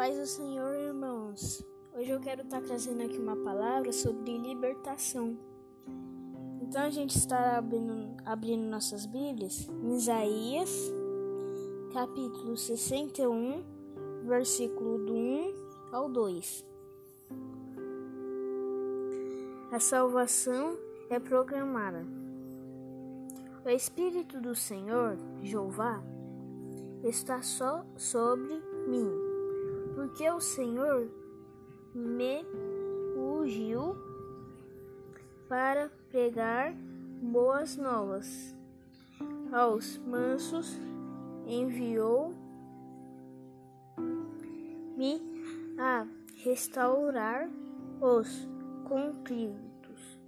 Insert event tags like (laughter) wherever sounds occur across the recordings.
Paz do Senhor, irmãos. Hoje eu quero estar trazendo aqui uma palavra sobre libertação. Então a gente está abrindo, abrindo nossas Bíblias em Isaías, capítulo 61, versículo do 1 ao 2. A salvação é proclamada. O Espírito do Senhor, Jeová, está só sobre mim, porque o Senhor me ungiu para pregar boas novas. Aos mansos, enviou-me a restaurar os contritos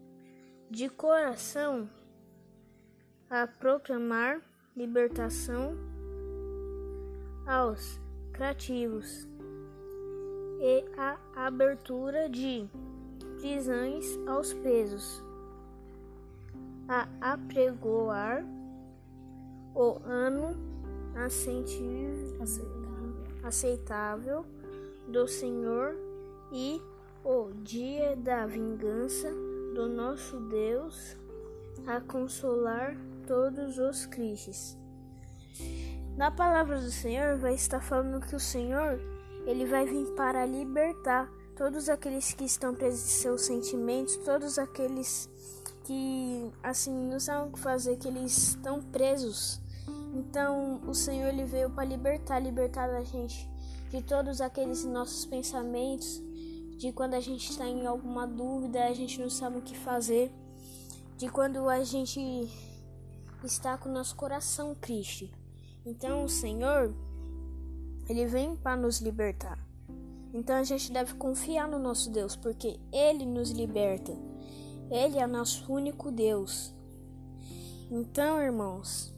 de coração, a proclamar libertação aos cativos e a abertura de prisões aos presos, a apregoar o ano aceitável do Senhor e o dia da vingança do nosso Deus, a consolar todos os tristes. Na palavra do Senhor vai estar falando que o Senhor ele vai vir para libertar todos aqueles que estão presos em seus sentimentos, todos aqueles que assim não sabem o que fazer, que eles estão presos. Então o Senhor ele veio para libertar, libertar a gente de todos aqueles nossos pensamentos, de quando a gente está em alguma dúvida, a gente não sabe o que fazer, de quando a gente está com o nosso coração triste. Então, o Senhor, ele vem para nos libertar. Então a gente deve confiar no nosso Deus, porque ele nos liberta. Ele é nosso único Deus. Então, irmãos,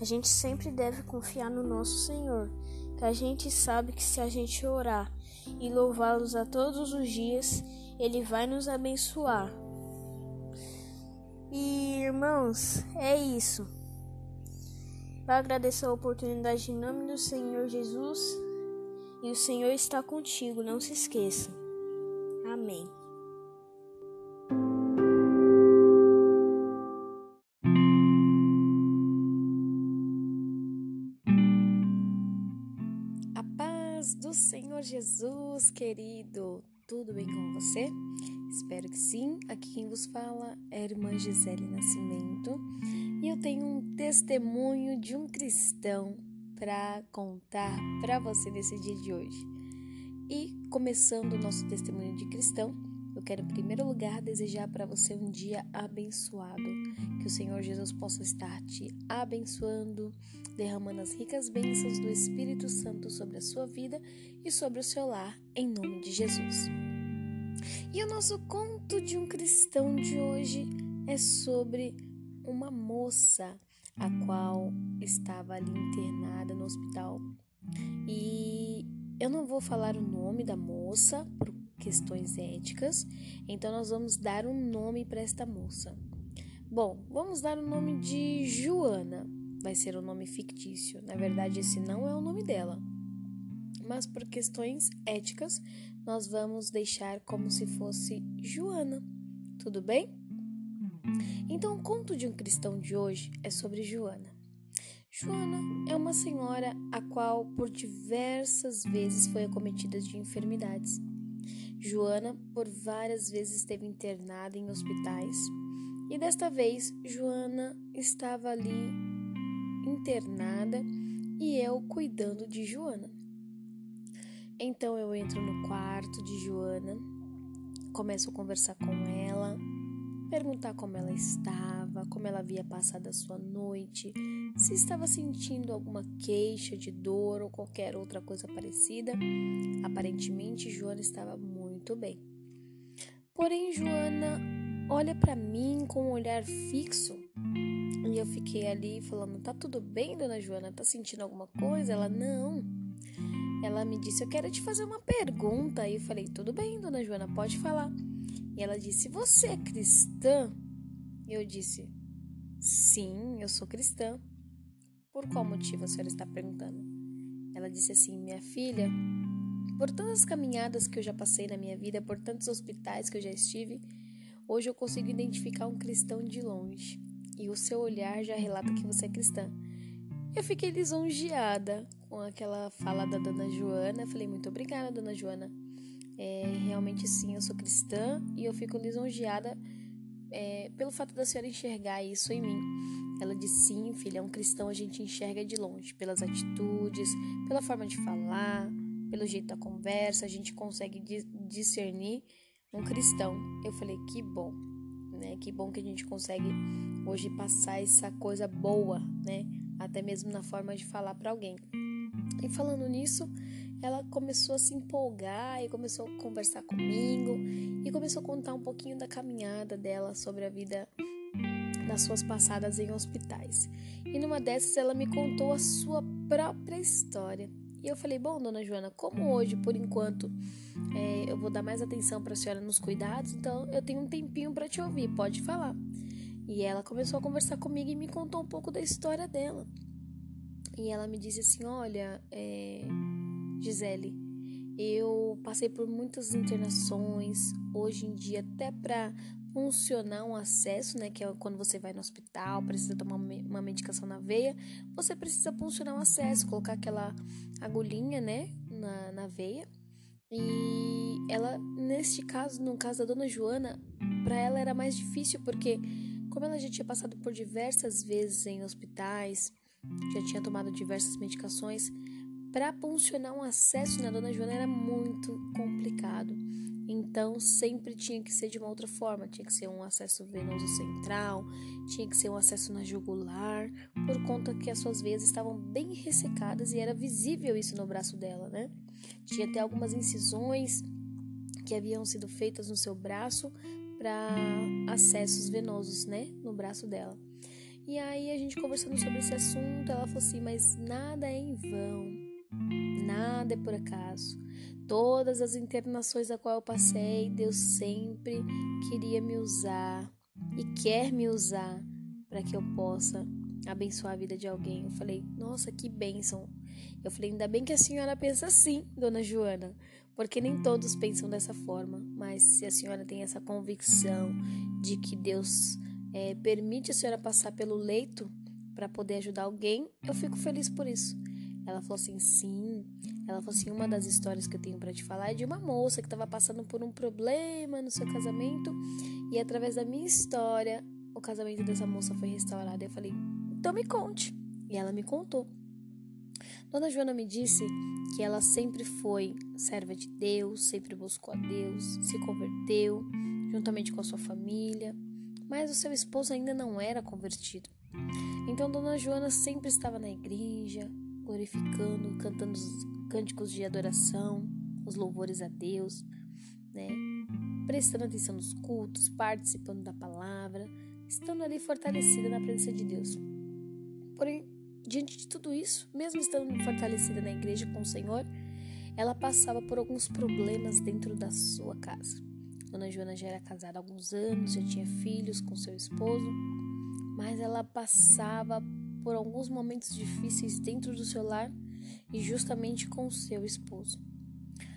a gente sempre deve confiar no nosso Senhor, que a gente sabe que se a gente orar e louvá-los a todos os dias, ele vai nos abençoar. E, irmãos, é isso. Eu agradeço a oportunidade em nome do Senhor Jesus. E o Senhor está contigo, não se esqueça. Amém. A paz do Senhor Jesus, querido. Tudo bem com você? Espero que sim. Aqui quem vos fala é a irmã Gisele Nascimento e eu tenho um testemunho de um cristão para contar para você nesse dia de hoje. E começando o nosso testemunho de cristão, quero em primeiro lugar desejar para você um dia abençoado, que o Senhor Jesus possa estar te abençoando, derramando as ricas bênçãos do Espírito Santo sobre a sua vida e sobre o seu lar, em nome de Jesus. E o nosso conto de um cristão de hoje é sobre uma moça a qual estava ali internada no hospital. E eu não vou falar o nome da moça por questões éticas, então nós vamos dar um nome para esta moça. Bom, vamos dar o nome de Joana. Vai ser um nome fictício. Na verdade, esse não é o nome dela. Mas por questões éticas, nós vamos deixar como se fosse Joana. Tudo bem? Então, o conto de um cristão de hoje é sobre Joana. Joana é uma senhora a qual por diversas vezes foi acometida de enfermidades. Joana por várias vezes esteve internada em hospitais e desta vez Joana estava ali internada e eu cuidando de Joana. Então eu entro no quarto de Joana, começo a conversar com ela, perguntar como ela estava, como ela havia passado a sua noite, se estava sentindo alguma queixa de dor ou qualquer outra coisa parecida. Aparentemente, Joana estava muito bem. Porém, Joana olha para mim com um olhar fixo e eu fiquei ali falando: Tá tudo bem, dona Joana? Tá sentindo alguma coisa? Ela: Não. Ela me disse: Eu quero te fazer uma pergunta. E eu falei: Tudo bem, dona Joana, pode falar. E ela disse: Você é cristã? Eu disse: Sim, eu sou cristã. Por qual motivo a senhora está perguntando? Ela disse assim: Minha filha, Por todas as caminhadas que eu já passei na minha vida, por tantos hospitais que eu já estive, hoje eu consigo identificar um cristão de longe. E o seu olhar já relata que você é cristã. Eu fiquei lisonjeada com aquela fala da dona Joana. Falei, muito obrigada, dona Joana. É, realmente sim, eu sou cristã e eu fico lisonjeada é, pelo fato da senhora enxergar isso em mim. Ela disse: sim, filha, um cristão a gente enxerga de longe, pelas atitudes, pela forma de falar, pelo jeito da conversa, a gente consegue discernir um cristão. Eu falei: que bom, né? Que bom que a gente consegue hoje passar essa coisa boa, né? Até mesmo na forma de falar para alguém. E falando nisso, ela começou a se empolgar e começou a conversar comigo e começou a contar um pouquinho da caminhada dela sobre a vida das suas passadas em hospitais. E numa dessas ela me contou a sua própria história. E eu falei: Bom, dona Joana, como hoje, por enquanto, é, eu vou dar mais atenção para a senhora nos cuidados, então eu tenho um tempinho para te ouvir, pode falar. E ela começou a conversar comigo e me contou um pouco da história dela. E ela me disse assim: Olha, é, Gisele, eu passei por muitas internações, hoje em dia, até para funcionar um acesso, né, que é quando você vai no hospital, precisa tomar uma medicação na veia, você precisa funcionar um acesso, colocar aquela agulhinha, né, na, na veia. E ela, neste caso, no caso da dona Joana, para ela era mais difícil porque, como ela já tinha passado por diversas vezes em hospitais, já tinha tomado diversas medicações, para funcionar um acesso na dona Joana era muito complicado. Então sempre tinha que ser de uma outra forma, tinha que ser um acesso venoso central, tinha que ser um acesso na jugular, por conta que as suas veias estavam bem ressecadas e era visível isso no braço dela, né? Tinha até algumas incisões que haviam sido feitas no seu braço para acessos venosos, né, no braço dela. E aí a gente conversando sobre esse assunto, ela falou assim: "Mas nada é em vão. Nada é por acaso. Todas as internações a qual eu passei, Deus sempre queria me usar e quer me usar para que eu possa abençoar a vida de alguém. Eu falei, nossa, que bênção. Eu falei, ainda bem que a senhora pensa assim, dona Joana, porque nem todos pensam dessa forma, mas se a senhora tem essa convicção de que Deus é, permite a senhora passar pelo leito para poder ajudar alguém, eu fico feliz por isso. Ela falou assim: sim. Ela falou assim: uma das histórias que eu tenho para te falar é de uma moça que estava passando por um problema no seu casamento e através da minha história o casamento dessa moça foi restaurado. Eu falei: então me conte. E ela me contou. Dona Joana me disse que ela sempre foi serva de Deus, sempre buscou a Deus, se converteu juntamente com a sua família, mas o seu esposo ainda não era convertido. Então Dona Joana sempre estava na igreja, glorificando, cantando os cânticos de adoração, os louvores a Deus, né? Prestando atenção nos cultos, participando da palavra, estando ali fortalecida na presença de Deus. Porém, diante de tudo isso, mesmo estando fortalecida na igreja com o Senhor, ela passava por alguns problemas dentro da sua casa. Dona Joana já era casada há alguns anos, já tinha filhos com seu esposo, mas ela passava por alguns momentos difíceis dentro do seu lar e justamente com seu esposo.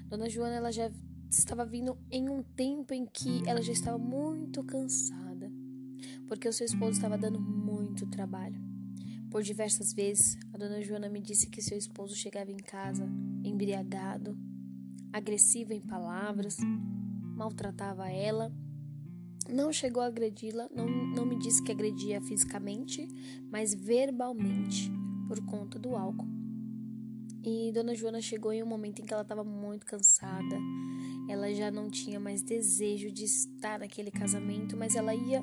Dona Joana ela já estava vindo em um tempo em que ela já estava muito cansada, porque o seu esposo estava dando muito trabalho. Por diversas vezes, a dona Joana me disse que seu esposo chegava em casa embriagado, agressivo em palavras, maltratava ela não chegou a agredi-la, não, não me disse que agredia fisicamente, mas verbalmente, por conta do álcool. E Dona Joana chegou em um momento em que ela estava muito cansada. Ela já não tinha mais desejo de estar naquele casamento, mas ela ia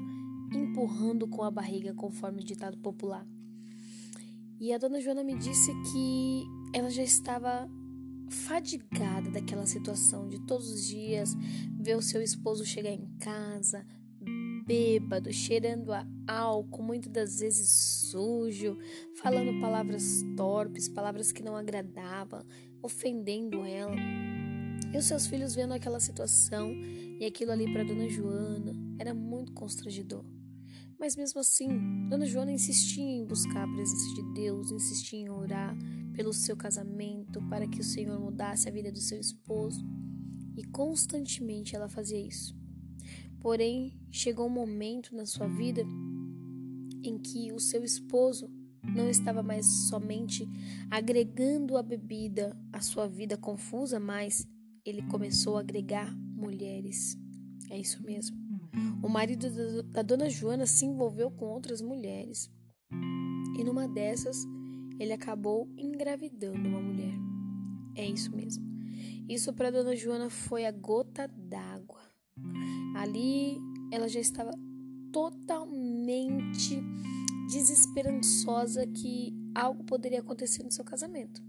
empurrando com a barriga, conforme o ditado popular. E a Dona Joana me disse que ela já estava fadigada daquela situação de todos os dias ver o seu esposo chegar em casa bêbado, cheirando a álcool, muitas das vezes sujo, falando palavras torpes, palavras que não agradavam, ofendendo ela. E os seus filhos vendo aquela situação e aquilo ali para Dona Joana era muito constrangedor. Mas mesmo assim, Dona Joana insistia em buscar a presença de Deus, insistia em orar pelo seu casamento, para que o Senhor mudasse a vida do seu esposo. E constantemente ela fazia isso. Porém, chegou um momento na sua vida em que o seu esposo não estava mais somente agregando a bebida à sua vida confusa, mas ele começou a agregar mulheres. É isso mesmo. O marido da dona Joana se envolveu com outras mulheres. E numa dessas, ele acabou engravidando uma mulher. É isso mesmo. Isso para dona Joana foi a gota d'água. Ali ela já estava totalmente desesperançosa que algo poderia acontecer no seu casamento.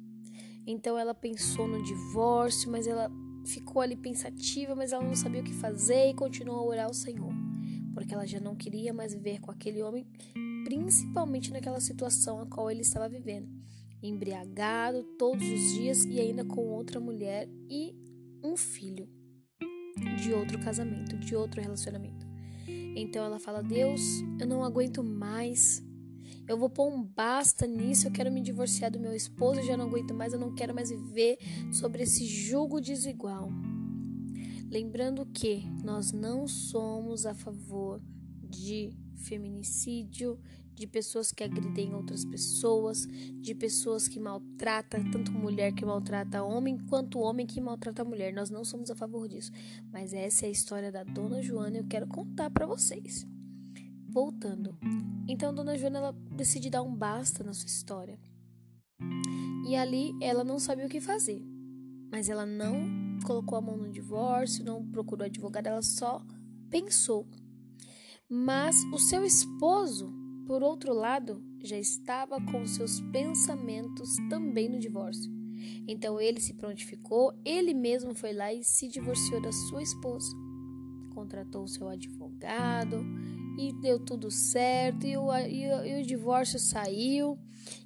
Então ela pensou no divórcio, mas ela ficou ali pensativa, mas ela não sabia o que fazer e continuou a orar ao Senhor, porque ela já não queria mais viver com aquele homem, principalmente naquela situação a qual ele estava vivendo, embriagado todos os dias e ainda com outra mulher e um filho de outro casamento, de outro relacionamento. Então ela fala: Deus, eu não aguento mais. Eu vou pôr um basta nisso, eu quero me divorciar do meu esposo, eu já não aguento mais, eu não quero mais viver sobre esse jugo desigual. Lembrando que nós não somos a favor de feminicídio, de pessoas que agridem outras pessoas, de pessoas que maltratam, tanto mulher que maltrata homem, quanto homem que maltrata mulher. Nós não somos a favor disso. Mas essa é a história da dona Joana e eu quero contar para vocês. Voltando. Então Dona Joana ela decide dar um basta na sua história. E ali ela não sabia o que fazer. Mas ela não colocou a mão no divórcio, não procurou advogado, ela só pensou. Mas o seu esposo, por outro lado, já estava com seus pensamentos também no divórcio. Então ele se prontificou, ele mesmo foi lá e se divorciou da sua esposa. Contratou o seu advogado, e deu tudo certo e o, e, e o divórcio saiu.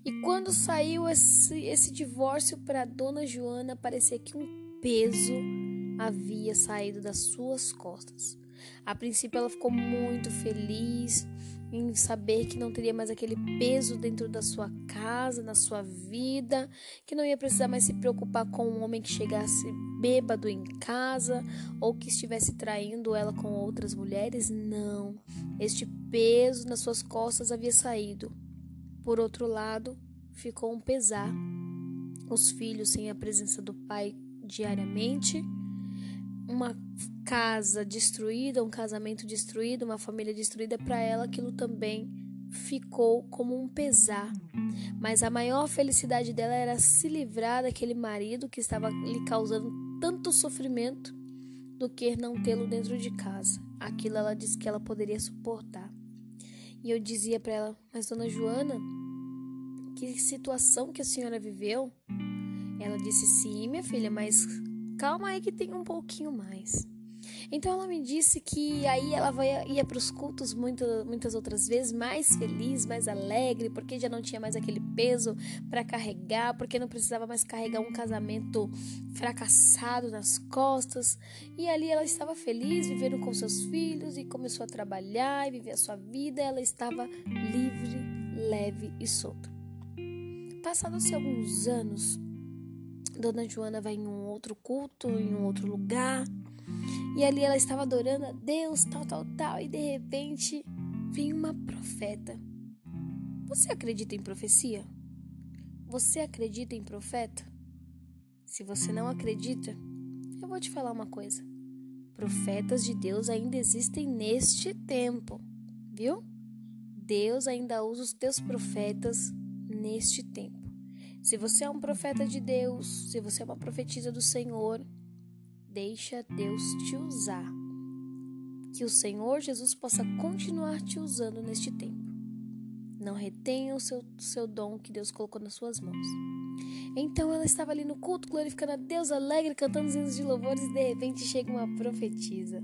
E quando saiu esse, esse divórcio para Dona Joana, parecia que um peso havia saído das suas costas. A princípio, ela ficou muito feliz em saber que não teria mais aquele peso dentro da sua casa, na sua vida, que não ia precisar mais se preocupar com um homem que chegasse bêbado em casa ou que estivesse traindo ela com outras mulheres. Não. Este peso nas suas costas havia saído. Por outro lado, ficou um pesar. Os filhos sem a presença do pai diariamente uma casa destruída, um casamento destruído, uma família destruída, para ela aquilo também ficou como um pesar. Mas a maior felicidade dela era se livrar daquele marido que estava lhe causando tanto sofrimento do que não tê-lo dentro de casa. Aquilo ela disse que ela poderia suportar. E eu dizia para ela: Mas, dona Joana, que situação que a senhora viveu? Ela disse: Sim, minha filha, mas calma aí que tem um pouquinho mais. Então ela me disse que aí ela vai, ia para os cultos muito, muitas outras vezes mais feliz, mais alegre, porque já não tinha mais aquele peso para carregar, porque não precisava mais carregar um casamento fracassado nas costas. E ali ela estava feliz, vivendo com seus filhos e começou a trabalhar e viver a sua vida. Ela estava livre, leve e solta. Passados-se alguns anos, Dona Joana vai em um outro culto, em um outro lugar. E ali ela estava adorando a Deus, tal, tal, tal. E de repente vem uma profeta. Você acredita em profecia? Você acredita em profeta? Se você não acredita, eu vou te falar uma coisa. Profetas de Deus ainda existem neste tempo, viu? Deus ainda usa os teus profetas neste tempo. Se você é um profeta de Deus, se você é uma profetisa do Senhor, deixa Deus te usar. Que o Senhor Jesus possa continuar te usando neste tempo. Não retenha o seu, seu dom que Deus colocou nas suas mãos. Então ela estava ali no culto, glorificando a Deus, alegre, cantando os hinos de louvores, e de repente chega uma profetisa.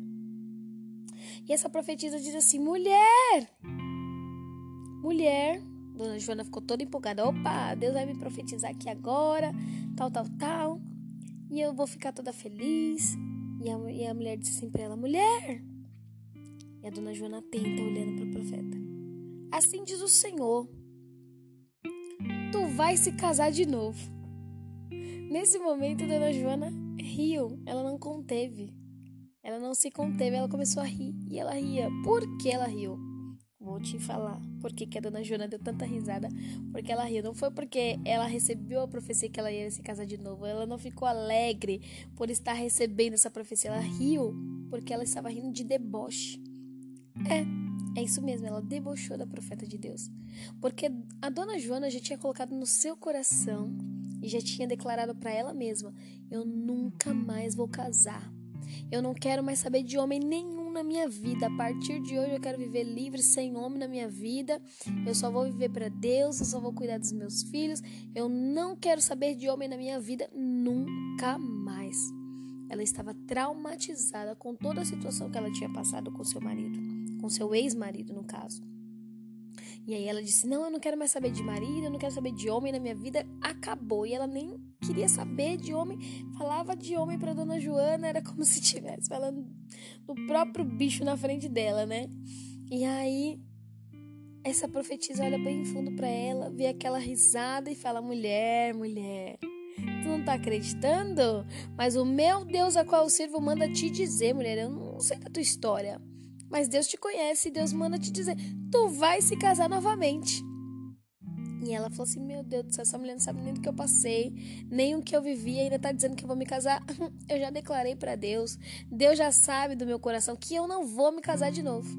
E essa profetisa diz assim: Mulher! Mulher, Dona Joana ficou toda empolgada. Opa, Deus vai me profetizar aqui agora, tal, tal, tal. E eu vou ficar toda feliz. E a, e a mulher disse assim pra ela: Mulher! E a Dona Joana atenta, olhando para o profeta. Assim diz o Senhor: Tu vai se casar de novo. Nesse momento, Dona Joana riu, ela não conteve. Ela não se conteve, ela começou a rir e ela ria. Por que ela riu? Vou te falar por que, que a dona Joana deu tanta risada. Porque ela riu. Não foi porque ela recebeu a profecia que ela ia se casar de novo. Ela não ficou alegre por estar recebendo essa profecia. Ela riu porque ela estava rindo de deboche. É, é isso mesmo. Ela debochou da profeta de Deus. Porque a dona Joana já tinha colocado no seu coração e já tinha declarado para ela mesma: Eu nunca mais vou casar. Eu não quero mais saber de homem nenhum na minha vida. A partir de hoje eu quero viver livre, sem homem na minha vida. Eu só vou viver para Deus, eu só vou cuidar dos meus filhos. Eu não quero saber de homem na minha vida nunca mais. Ela estava traumatizada com toda a situação que ela tinha passado com seu marido, com seu ex-marido, no caso. E aí ela disse: Não, eu não quero mais saber de marido, eu não quero saber de homem na minha vida. Acabou. E ela nem queria saber de homem. Falava de homem para dona Joana, era como (laughs) se estivesse falando do próprio bicho na frente dela, né? E aí essa profetisa olha bem fundo para ela, vê aquela risada e fala: Mulher, mulher. Tu não tá acreditando? Mas o meu Deus a qual eu sirvo manda te dizer, mulher, eu não sei da tua história. Mas Deus te conhece e Deus manda te dizer: tu vai se casar novamente. E ela falou assim: Meu Deus do céu, essa mulher não sabe nem do que eu passei, nem o que eu vivi, ainda tá dizendo que eu vou me casar. (laughs) Eu já declarei para Deus. Deus já sabe do meu coração que eu não vou me casar de novo.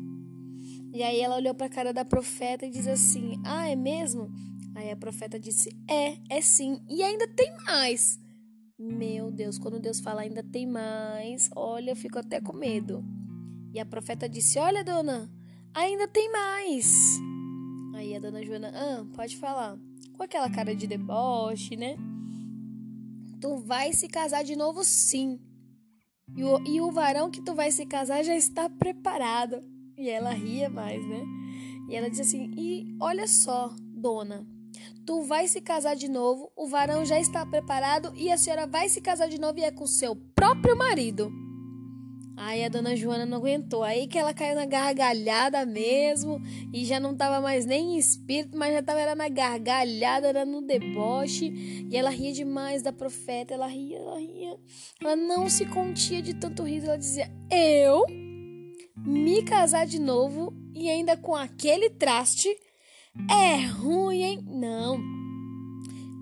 E aí ela olhou para a cara da profeta e diz assim: Ah, é mesmo? Aí a profeta disse: É, é sim. E ainda tem mais. Meu Deus, quando Deus fala ainda tem mais, olha, eu fico até com medo. E a profeta disse: Olha, dona, ainda tem mais. Aí a dona Joana, ah, pode falar. Com aquela cara de deboche, né? Tu vai se casar de novo, sim. E o, e o varão que tu vai se casar já está preparado. E ela ria mais, né? E ela disse assim: E olha só, dona, tu vai se casar de novo, o varão já está preparado e a senhora vai se casar de novo e é com seu próprio marido. Aí a dona Joana não aguentou. Aí que ela caiu na gargalhada mesmo. E já não tava mais nem em espírito, mas já tava era na gargalhada, era no deboche. E ela ria demais da profeta. Ela ria, ela ria. Ela não se contia de tanto riso. Ela dizia: Eu me casar de novo e ainda com aquele traste é ruim, hein? Não.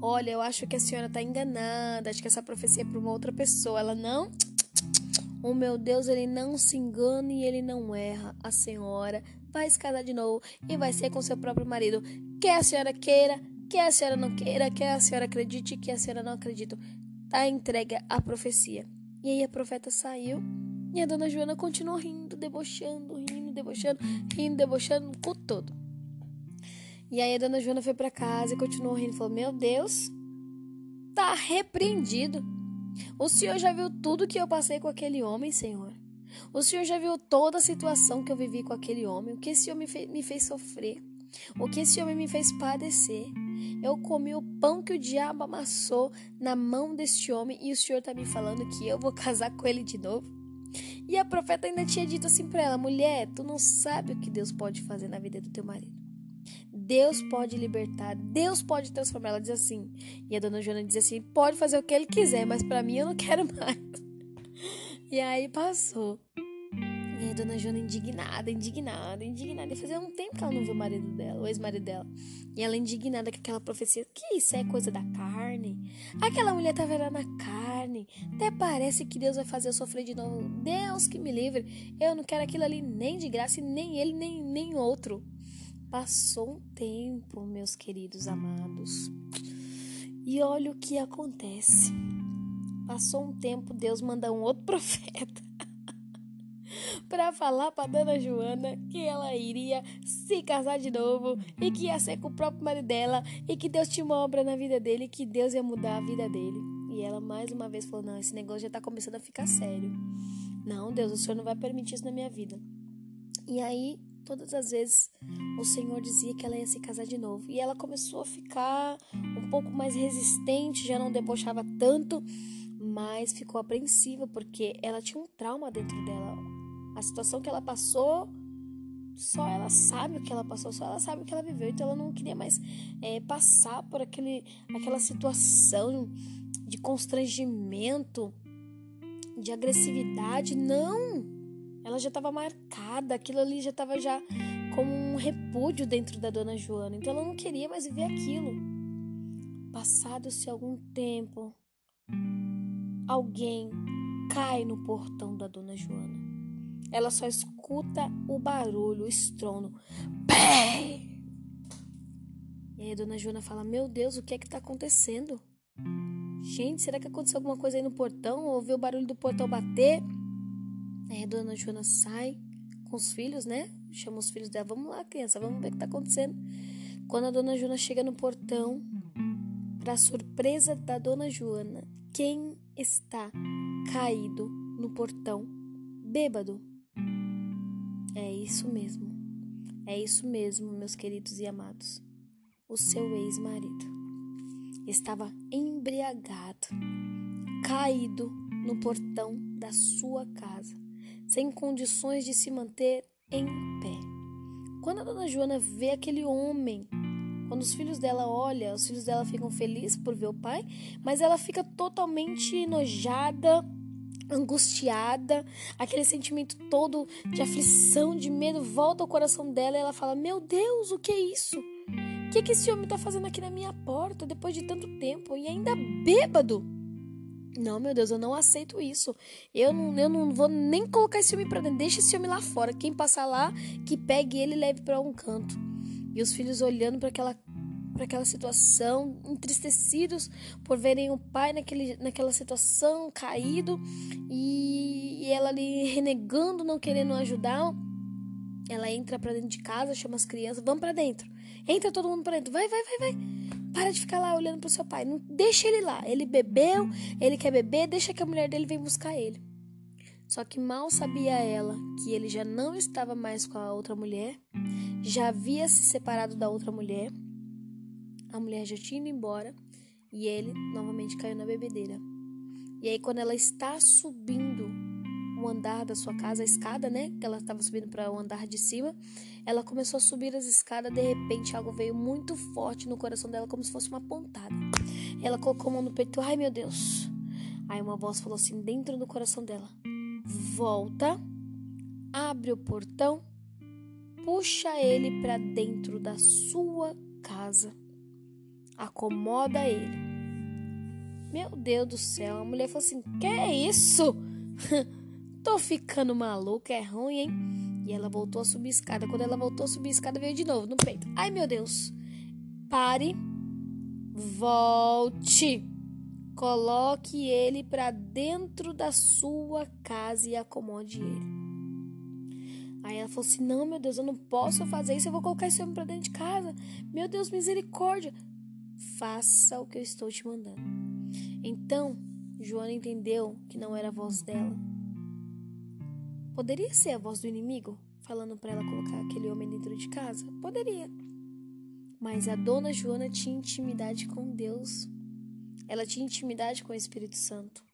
Olha, eu acho que a senhora tá enganada. Acho que essa profecia é para uma outra pessoa. Ela não. O meu Deus, ele não se engana e ele não erra. A senhora vai se casar de novo e vai ser com seu próprio marido. Quer a senhora queira, quer a senhora não queira, quer a senhora acredite, quer a senhora não acredite. Tá entregue a profecia. E aí a profeta saiu e a dona Joana continuou rindo, debochando, rindo, debochando, rindo, debochando, o culto todo. E aí a dona Joana foi para casa e continuou rindo. Falou: Meu Deus, tá repreendido. O Senhor já viu tudo que eu passei com aquele homem, Senhor. O Senhor já viu toda a situação que eu vivi com aquele homem, o que esse homem me fez sofrer, o que esse homem me fez padecer. Eu comi o pão que o diabo amassou na mão deste homem e o Senhor está me falando que eu vou (laughs) casar com ele de novo. E a profeta ainda tinha dito assim para ela: mulher, tu não sabe o que Deus pode fazer na vida do teu marido. Deus pode libertar, Deus pode transformar. Ela diz assim. E a dona Joana diz assim: pode fazer o que ele quiser, mas para mim eu não (laughs) quero mais. E aí passou. E a dona Joana indignada, indignada, indignada. E fazia um tempo que ela não viu o marido dela, o ex-marido dela. E ela indignada com aquela profecia. Que isso é coisa da carne? Aquela mulher tava lá na carne. Até parece que Deus vai fazer eu sofrer de novo. Deus que me livre. Eu não quero aquilo ali nem de graça, nem ele, nem, nem outro. Passou um tempo, meus queridos amados, e olha o que acontece. Passou um tempo, Deus manda um outro (laughs) profeta (laughs) para falar para dona Joana que ela iria se casar de novo e que ia ser com o próprio marido dela e que Deus tinha uma obra na vida dele que Deus ia mudar a vida dele. E ela mais uma vez falou: Não, esse negócio já tá começando a ficar sério. Não, Deus, o Senhor não vai permitir isso na minha vida. E aí Todas as vezes o Senhor dizia que ela ia se casar de novo. E ela começou a ficar um pouco mais resistente, já não debochava tanto, mas ficou apreensiva porque ela tinha um trauma dentro dela. A situação que ela passou Só ela sabe o que ela passou, só ela sabe o que ela viveu. Então ela não queria mais é, passar por aquele, aquela situação de constrangimento, de agressividade. Não! Ela já estava marcada, aquilo ali já estava já como um repúdio dentro da dona Joana. Então ela não queria mais viver aquilo. Passado-se algum tempo, alguém cai no portão da dona Joana. Ela só escuta o barulho, o estrondo. Pé! E aí a dona Joana fala: Meu Deus, o que é que tá acontecendo? Gente, será que aconteceu alguma coisa aí no portão? Ouviu o barulho do portão bater? Aí a dona Joana sai com os filhos, né? Chama os filhos dela: Vamos lá, criança, vamos ver o que tá acontecendo. Quando a dona Joana chega no portão, para surpresa da dona Joana, quem está caído no portão, bêbado? É isso mesmo. É isso mesmo, meus queridos e amados. O seu ex-marido estava embriagado, caído no portão da sua casa, sem condições de se manter em pé. Quando a dona Joana vê aquele homem, quando os filhos dela olham, os filhos dela ficam felizes por ver o pai, mas ela fica totalmente enojada, angustiada, aquele sentimento todo de aflição, de medo volta ao coração dela e ela fala: Meu Deus, o que é isso? O que, é que esse homem está fazendo aqui na minha porta depois de tanto tempo e ainda bêbado? Não, meu Deus, eu não aceito isso. Eu não, eu não vou nem colocar esse homem para dentro. Deixa esse homem lá fora. Quem passar lá, que pegue ele e leve para um canto. E os filhos olhando para aquela para aquela situação, entristecidos por verem o pai naquele, naquela situação caído e, e ela ali renegando, não querendo ajudar. Ela entra para dentro de casa, chama as crianças, vamos para dentro. Entra todo mundo para dentro. Vai, vai, vai, vai. Para de ficar lá olhando pro seu pai. Não deixa ele lá. Ele bebeu, ele quer beber, deixa que a mulher dele vem buscar ele. Só que mal sabia ela que ele já não estava mais com a outra mulher, já havia se separado da outra mulher a mulher já tinha ido embora e ele novamente caiu na bebedeira. E aí, quando ela está subindo andar da sua casa, a escada, né? Que ela estava subindo para o andar de cima, ela começou a subir as escadas. De repente, algo veio muito forte no coração dela, como se fosse uma pontada. Ela colocou a mão no peito, ai meu Deus. Aí uma voz falou assim, dentro do coração dela: Volta, abre o portão, puxa ele para dentro da sua casa acomoda ele. Meu Deus do céu, a mulher falou assim: Que é isso? (laughs) Tô ficando maluca, é ruim, hein? E ela voltou a subir a escada. Quando ela voltou a subir a escada, veio de novo no peito. Ai, meu Deus. Pare. Volte. Coloque ele para dentro da sua casa e acomode ele. Aí ela falou assim: Não, meu Deus, eu não posso fazer isso. Eu vou colocar esse homem para dentro de casa. Meu Deus, misericórdia faça o que eu estou te mandando. Então, Joana entendeu que não era a voz dela. Poderia ser a voz do inimigo, falando para ela colocar aquele homem dentro de casa? Poderia. Mas a dona Joana tinha intimidade com Deus. Ela tinha intimidade com o Espírito Santo.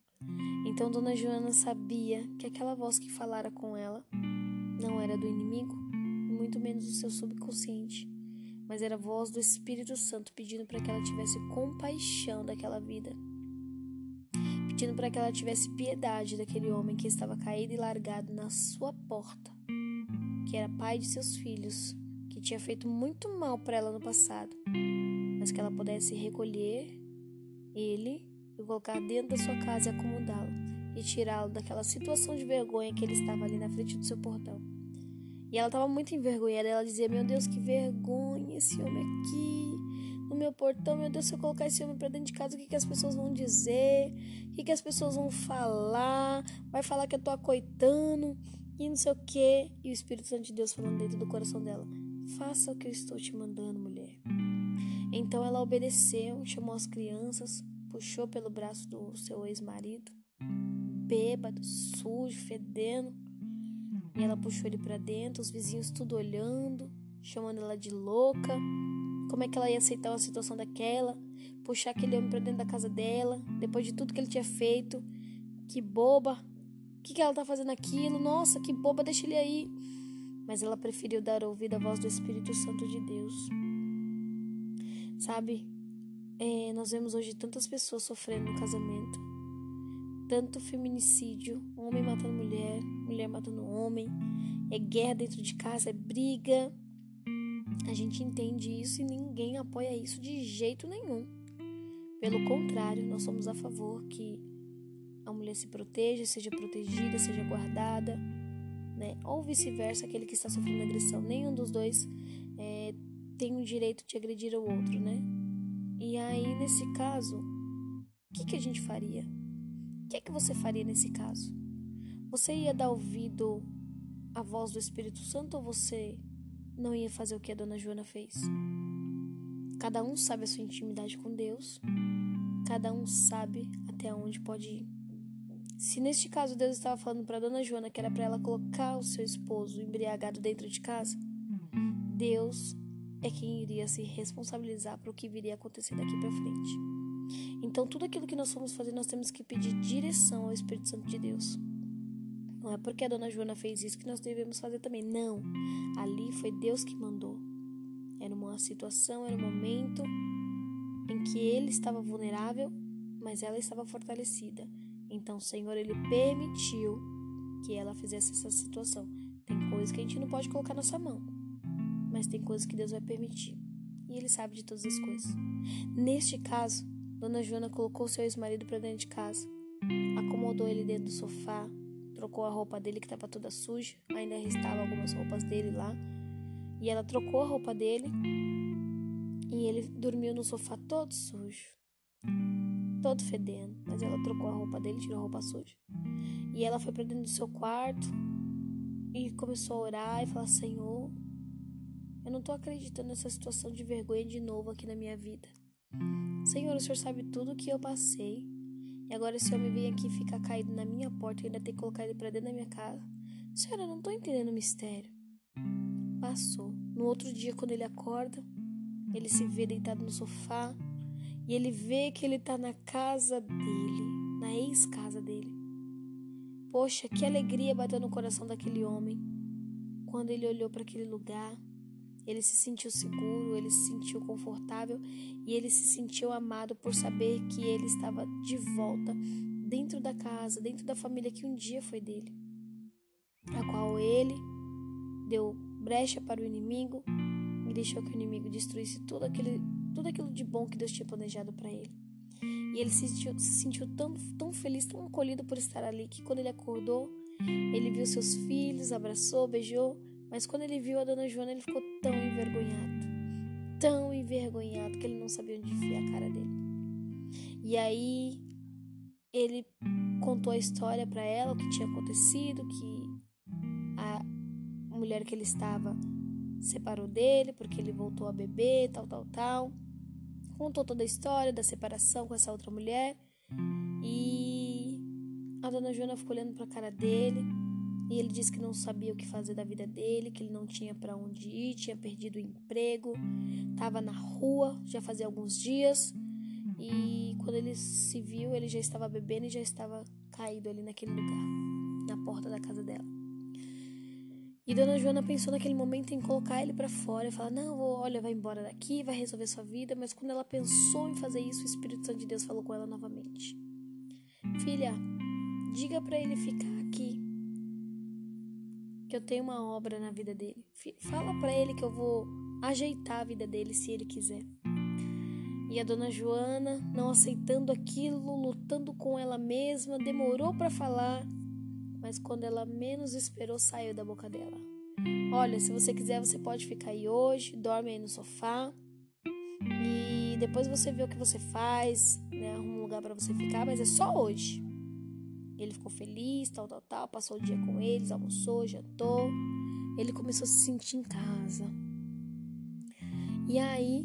Então, dona Joana sabia que aquela voz que falara com ela não era do inimigo, muito menos do seu subconsciente mas era a voz do Espírito Santo pedindo para que ela tivesse compaixão daquela vida, pedindo para que ela tivesse piedade daquele homem que estava caído e largado na sua porta, que era pai de seus filhos, que tinha feito muito mal para ela no passado, mas que ela pudesse recolher ele e colocar dentro da sua casa e acomodá-lo e tirá-lo daquela situação de vergonha que ele estava ali na frente do seu portão. E ela estava muito envergonhada. Ela dizia: Meu Deus, que vergonha esse homem aqui no meu portão. Meu Deus, se eu colocar esse homem para dentro de casa, o que, que as pessoas vão dizer? O que, que as pessoas vão falar? Vai falar que eu tô acoitando e não sei o que. E o Espírito Santo de Deus falando dentro do coração dela: Faça o que eu estou te mandando, mulher. Então ela obedeceu, chamou as crianças, puxou pelo braço do seu ex-marido, bêbado, sujo, fedendo e ela puxou ele para dentro, os vizinhos tudo olhando, chamando ela de louca. Como é que ela ia aceitar uma situação daquela? Puxar aquele homem para dentro da casa dela, depois de tudo que ele tinha feito. Que boba. O que, que ela tá fazendo aquilo? Nossa, que boba, deixa ele aí. mas ela preferiu dar ouvido à voz do Espírito Santo de Deus. Sabe, é, nós vemos hoje tantas pessoas sofrendo no casamento, tanto feminicídio, homem matando mulher, mulher matando homem, é guerra dentro de casa, é briga. A gente entende isso e ninguém apoia isso de jeito nenhum. Pelo contrário, nós somos a favor que a mulher se proteja, seja protegida, seja guardada, né? Ou vice-versa, aquele que está sofrendo agressão. Nenhum dos dois é, tem o direito de agredir o outro, né? E aí, nesse caso, o que, que a gente faria? O que, que você faria nesse caso? Você ia dar ouvido à voz do Espírito Santo ou você não ia fazer o que a dona Joana fez? Cada um sabe a sua intimidade com Deus, cada um sabe até onde pode ir. Se neste caso Deus estava falando para dona Joana que era para ela colocar o seu esposo embriagado dentro de casa, Deus é quem iria se responsabilizar para o que viria a acontecer daqui para frente. Então, tudo aquilo que nós formos fazer, nós temos que pedir direção ao Espírito Santo de Deus. Não é porque a dona Joana fez isso que nós devemos fazer também. Não. Ali foi Deus que mandou. Era uma situação, era um momento em que ele estava vulnerável, mas ela estava fortalecida. Então, o Senhor, ele permitiu que ela fizesse essa situação. Tem coisas que a gente não pode colocar na sua mão, mas tem coisas que Deus vai permitir. E ele sabe de todas as coisas. Neste caso, Dona Joana colocou seu ex-marido para dentro de casa, acomodou ele dentro do sofá, trocou a roupa dele que estava toda suja, ainda restava algumas roupas dele lá, e ela trocou a roupa dele e ele dormiu no sofá todo sujo todo fedendo, mas ela trocou a roupa dele, tirou a roupa suja. E ela foi para dentro do seu quarto e começou a orar e falar: Senhor, eu não tô acreditando nessa situação de vergonha de novo aqui na minha vida. Senhor, o Senhor sabe tudo o que eu passei. E agora esse homem vem aqui ficar caído na minha porta e ainda tem que colocar ele para dentro da minha casa. Senhor, eu não tô entendendo o mistério. Passou. No outro dia, quando ele acorda, ele se vê deitado no sofá, e ele vê que ele está na casa dele, na ex-casa dele. Poxa, que alegria bateu no coração daquele homem. Quando ele olhou para aquele lugar, ele se sentiu seguro, ele se sentiu confortável e ele se sentiu amado por saber que ele estava de volta dentro da casa, dentro da família que um dia foi dele, a qual ele deu brecha para o inimigo e deixou que o inimigo destruísse tudo aquele tudo aquilo de bom que Deus tinha planejado para ele. E ele se sentiu, se sentiu tão, tão feliz, tão acolhido por estar ali, que quando ele acordou, ele viu seus filhos, abraçou, beijou, mas quando ele viu a dona Joana, ele ficou tão envergonhado, tão envergonhado, que ele não sabia onde enfiar a cara dele. E aí ele contou a história para ela, o que tinha acontecido, que a mulher que ele estava separou dele porque ele voltou a beber, tal, tal, tal. Contou toda a história da separação com essa outra mulher. E a dona Joana ficou olhando para a cara dele. E ele disse que não sabia o que fazer da vida dele, que ele não tinha para onde ir, tinha perdido o emprego, estava na rua já fazia alguns dias. E quando ele se viu, ele já estava bebendo e já estava caído ali naquele lugar, na porta da casa dela. E Dona Joana pensou naquele momento em colocar ele para fora e falar: Não, olha, vai embora daqui, vai resolver sua vida. Mas quando ela pensou em fazer isso, o Espírito Santo de Deus falou com ela novamente: Filha, diga para ele ficar aqui, que eu tenho uma obra na vida dele. Fala para ele que eu vou ajeitar a vida dele se ele quiser. E a dona Joana, não aceitando aquilo, lutando com ela mesma, demorou para falar mas quando ela menos esperou, saiu da boca dela. Olha, se você quiser, você pode ficar aí hoje, dorme aí no sofá e depois você vê o que você faz, né? Arruma um lugar para você ficar, mas é só hoje. Ele ficou feliz, tal, tal, tal, passou o dia com eles, almoçou, jantou. Ele começou a se sentir em casa. E aí,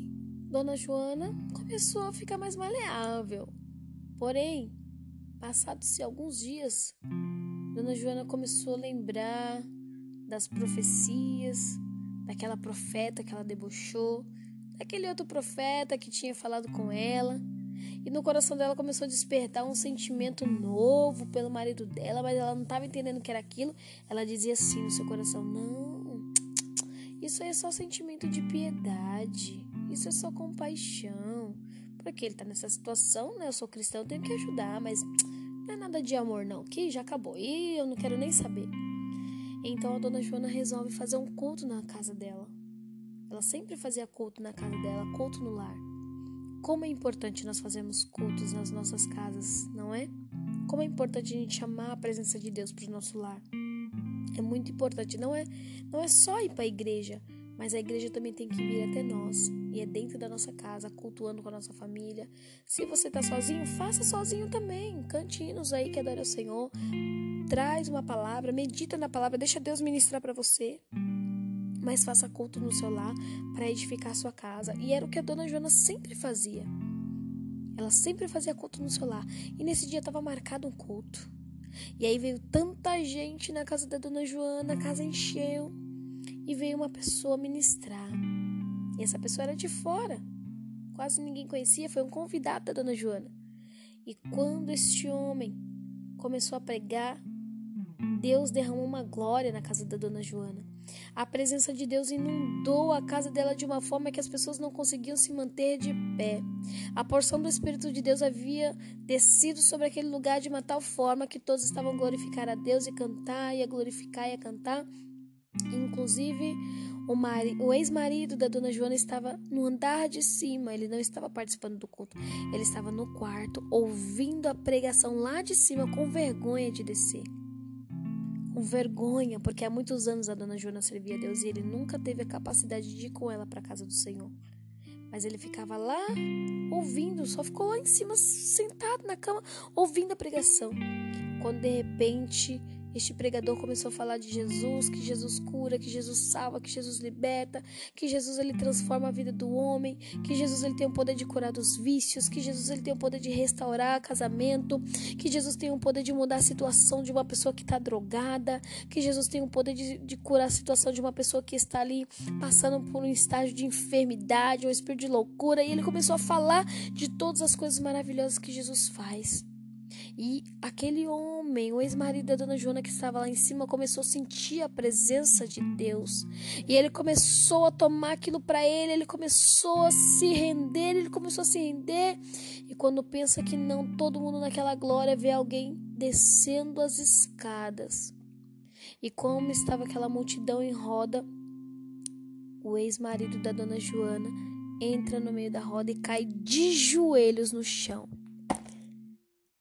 Dona Joana começou a ficar mais maleável. Porém, passados-se alguns dias, Dona Joana começou a lembrar das profecias, daquela profeta que ela debochou, daquele outro profeta que tinha falado com ela. E no coração dela começou a despertar um sentimento novo pelo marido dela, mas ela não estava entendendo o que era aquilo. Ela dizia assim no seu coração: Não, Isso é só sentimento de piedade. Isso é só compaixão. Porque ele tá nessa situação, né? Eu sou cristão, eu tenho que ajudar, mas não é nada de amor, não. Que já acabou. E eu não quero nem saber. Então a dona Joana resolve fazer um culto na casa dela. Ela sempre fazia culto na casa dela, culto no lar. Como é importante nós fazermos cultos nas nossas casas, não é? Como é importante a gente chamar a presença de Deus para o nosso lar. É muito importante. Não é, não é só ir para a igreja, mas a igreja também tem que vir até nós. E é dentro da nossa casa, cultuando com a nossa família. Se você está sozinho, faça sozinho também. Cante hinos aí que adora o Senhor. Traz uma palavra, medita na palavra, deixa Deus ministrar para você mas faça culto no seu lar para edificar sua casa. E era o que a dona Joana sempre fazia. Ela sempre fazia culto no seu lar. E nesse dia estava marcado um culto. E aí veio tanta gente na casa da dona Joana, a casa encheu. E veio uma pessoa ministrar. E essa pessoa era de fora. Quase ninguém conhecia, foi um convidado da dona Joana. E quando este homem começou a pregar, Deus derramou uma glória na casa da dona Joana. A presença de Deus inundou a casa dela de uma forma que as pessoas não conseguiam se manter de pé. A porção do Espírito de Deus havia descido sobre aquele lugar de uma tal forma que todos estavam a glorificar a Deus e cantar, e a glorificar e a cantar. Inclusive, o, o ex-marido da dona Joana estava no andar de cima, ele não estava participando do culto, ele estava no quarto, ouvindo a pregação lá de cima, com vergonha de descer com vergonha, porque há muitos anos a dona Joana servia a Deus e ele nunca teve a capacidade de ir com ela para a casa do Senhor. Mas ele ficava lá ouvindo, só ficou lá em cima sentado na cama ouvindo a pregação. Quando de repente este pregador começou a falar de Jesus, que Jesus cura, que Jesus salva, que Jesus liberta, que Jesus ele transforma a vida do homem, que Jesus ele tem o poder de curar dos vícios, que Jesus ele tem o poder de restaurar casamento, que Jesus tem o poder de mudar a situação de uma pessoa que está drogada, que Jesus tem o poder de, de curar a situação de uma pessoa que está ali passando por um estágio de enfermidade, um espírito de loucura, e ele começou a falar de todas as coisas maravilhosas que Jesus faz. E aquele homem, o ex-marido da dona Joana que estava lá em cima, começou a sentir a presença de Deus. E ele começou a tomar aquilo para ele, ele começou a se render, ele começou a se render. E quando pensa que não, todo mundo naquela glória vê alguém descendo as escadas. E como estava aquela multidão em roda, o ex-marido da dona Joana entra no meio da roda e cai de joelhos no chão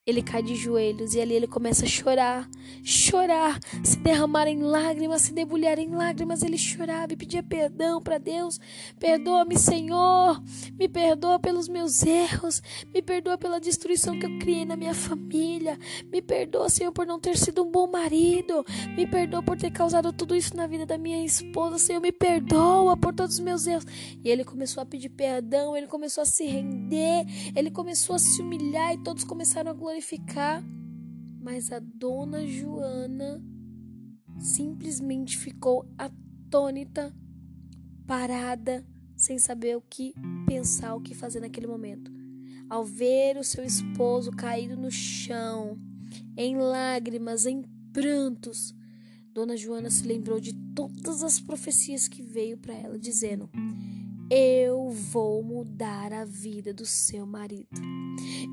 ele cai de joelhos e ali ele começa a chorar, chorar, se derramar em lágrimas, se debulhar em lágrimas. Ele chorava e pedia perdão para Deus: Perdoa-me, Senhor, me perdoa pelos meus erros, me perdoa pela destruição que eu criei na minha família, me perdoa, Senhor, por não ter sido um bom marido, me perdoa por ter causado tudo isso na vida da minha esposa, Senhor, me perdoa por todos os meus erros. E ele começou a pedir perdão, ele começou a se render, ele começou a se humilhar e todos começaram a glorificar glorificar, mas a dona Joana simplesmente ficou atônita, parada, sem saber o que pensar, o que fazer naquele momento. Ao ver o seu esposo caído no chão, em lágrimas, em prantos, Dona Joana se lembrou de todas as profecias que veio para ela, dizendo: Eu vou mudar a vida do seu marido.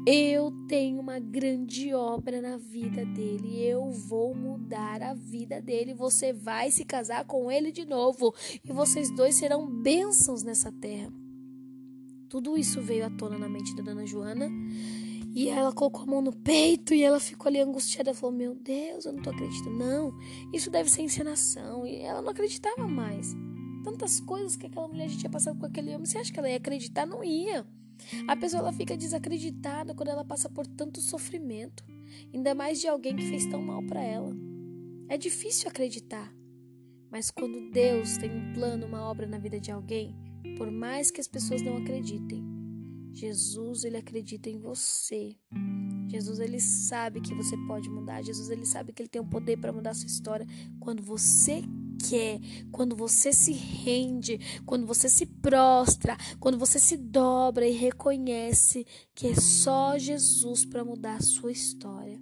Eu tenho uma grande obra na vida dele. Eu vou mudar a vida dele. Você vai se casar com ele de novo. E vocês dois serão bênçãos nessa terra. Tudo isso veio à tona na mente da dona Joana. E ela colocou a mão no peito e ela ficou ali angustiada. Ela falou: Meu Deus, eu não tô acreditando. Não, isso deve ser encenação. E ela não acreditava mais. Tantas coisas que aquela mulher já tinha passado com aquele homem. Você acha que ela ia acreditar? Não ia. A pessoa ela fica desacreditada quando ela passa por tanto sofrimento, ainda mais de alguém que fez tão mal para ela. É difícil acreditar, mas quando Deus tem um plano, uma obra na vida de alguém, por mais que as pessoas não acreditem, Jesus ele acredita em você. Jesus ele sabe que você pode mudar. Jesus ele sabe que ele tem o poder para mudar a sua história quando você quer, quando você se rende, quando você se prostra, quando você se dobra e reconhece que é só Jesus para mudar a sua história.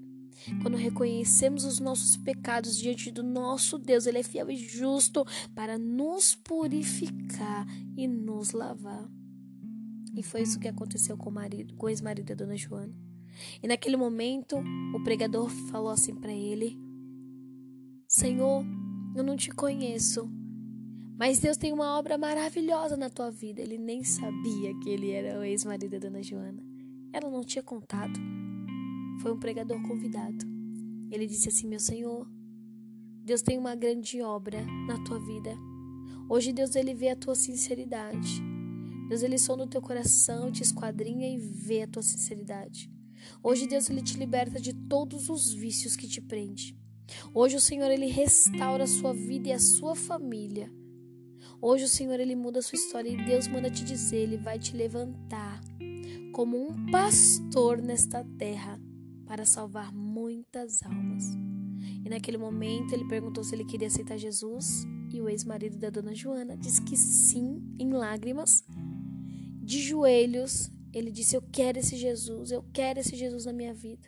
quando reconhecemos os nossos pecados diante do nosso Deus, Ele é fiel e justo para nos purificar e nos lavar. E foi isso que aconteceu com o marido, com o ex-marido da dona Joana. E naquele momento, o pregador falou assim para ele: Senhor, eu não te conheço, mas Deus tem uma obra maravilhosa na tua vida. Ele nem sabia que ele era o ex-marido da dona Joana. Ela não tinha contado. Foi um pregador convidado. Ele disse assim: Meu Senhor, Deus tem uma grande obra na tua vida. Hoje Deus ele vê a tua sinceridade. Deus ele sonda o teu coração, te esquadrinha e vê a tua sinceridade. Hoje Deus ele te liberta de todos os vícios que te prende. Hoje o Senhor ele restaura a sua vida e a sua família. Hoje o Senhor ele muda a sua história e Deus manda te dizer, ele vai te levantar como um pastor nesta terra para salvar muitas almas. E naquele momento ele perguntou se ele queria aceitar Jesus e o ex-marido da dona Joana disse que sim, em lágrimas de joelhos, ele disse: Eu quero esse Jesus, eu quero esse Jesus na minha vida.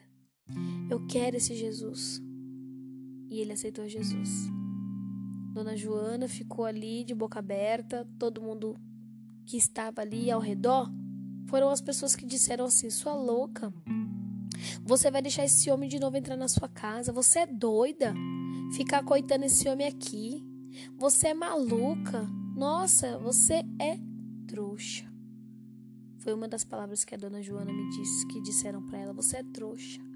Eu quero esse Jesus. E ele aceitou Jesus. Dona Joana ficou ali de boca aberta, todo mundo que estava ali ao redor foram as pessoas que disseram assim: Sua louca, você vai deixar esse homem de novo entrar na sua casa? Você é doida? Ficar coitando esse homem aqui? Você é maluca? Nossa, você é trouxa. Foi uma das palavras que a dona Joana me disse que disseram para ela: Você é trouxa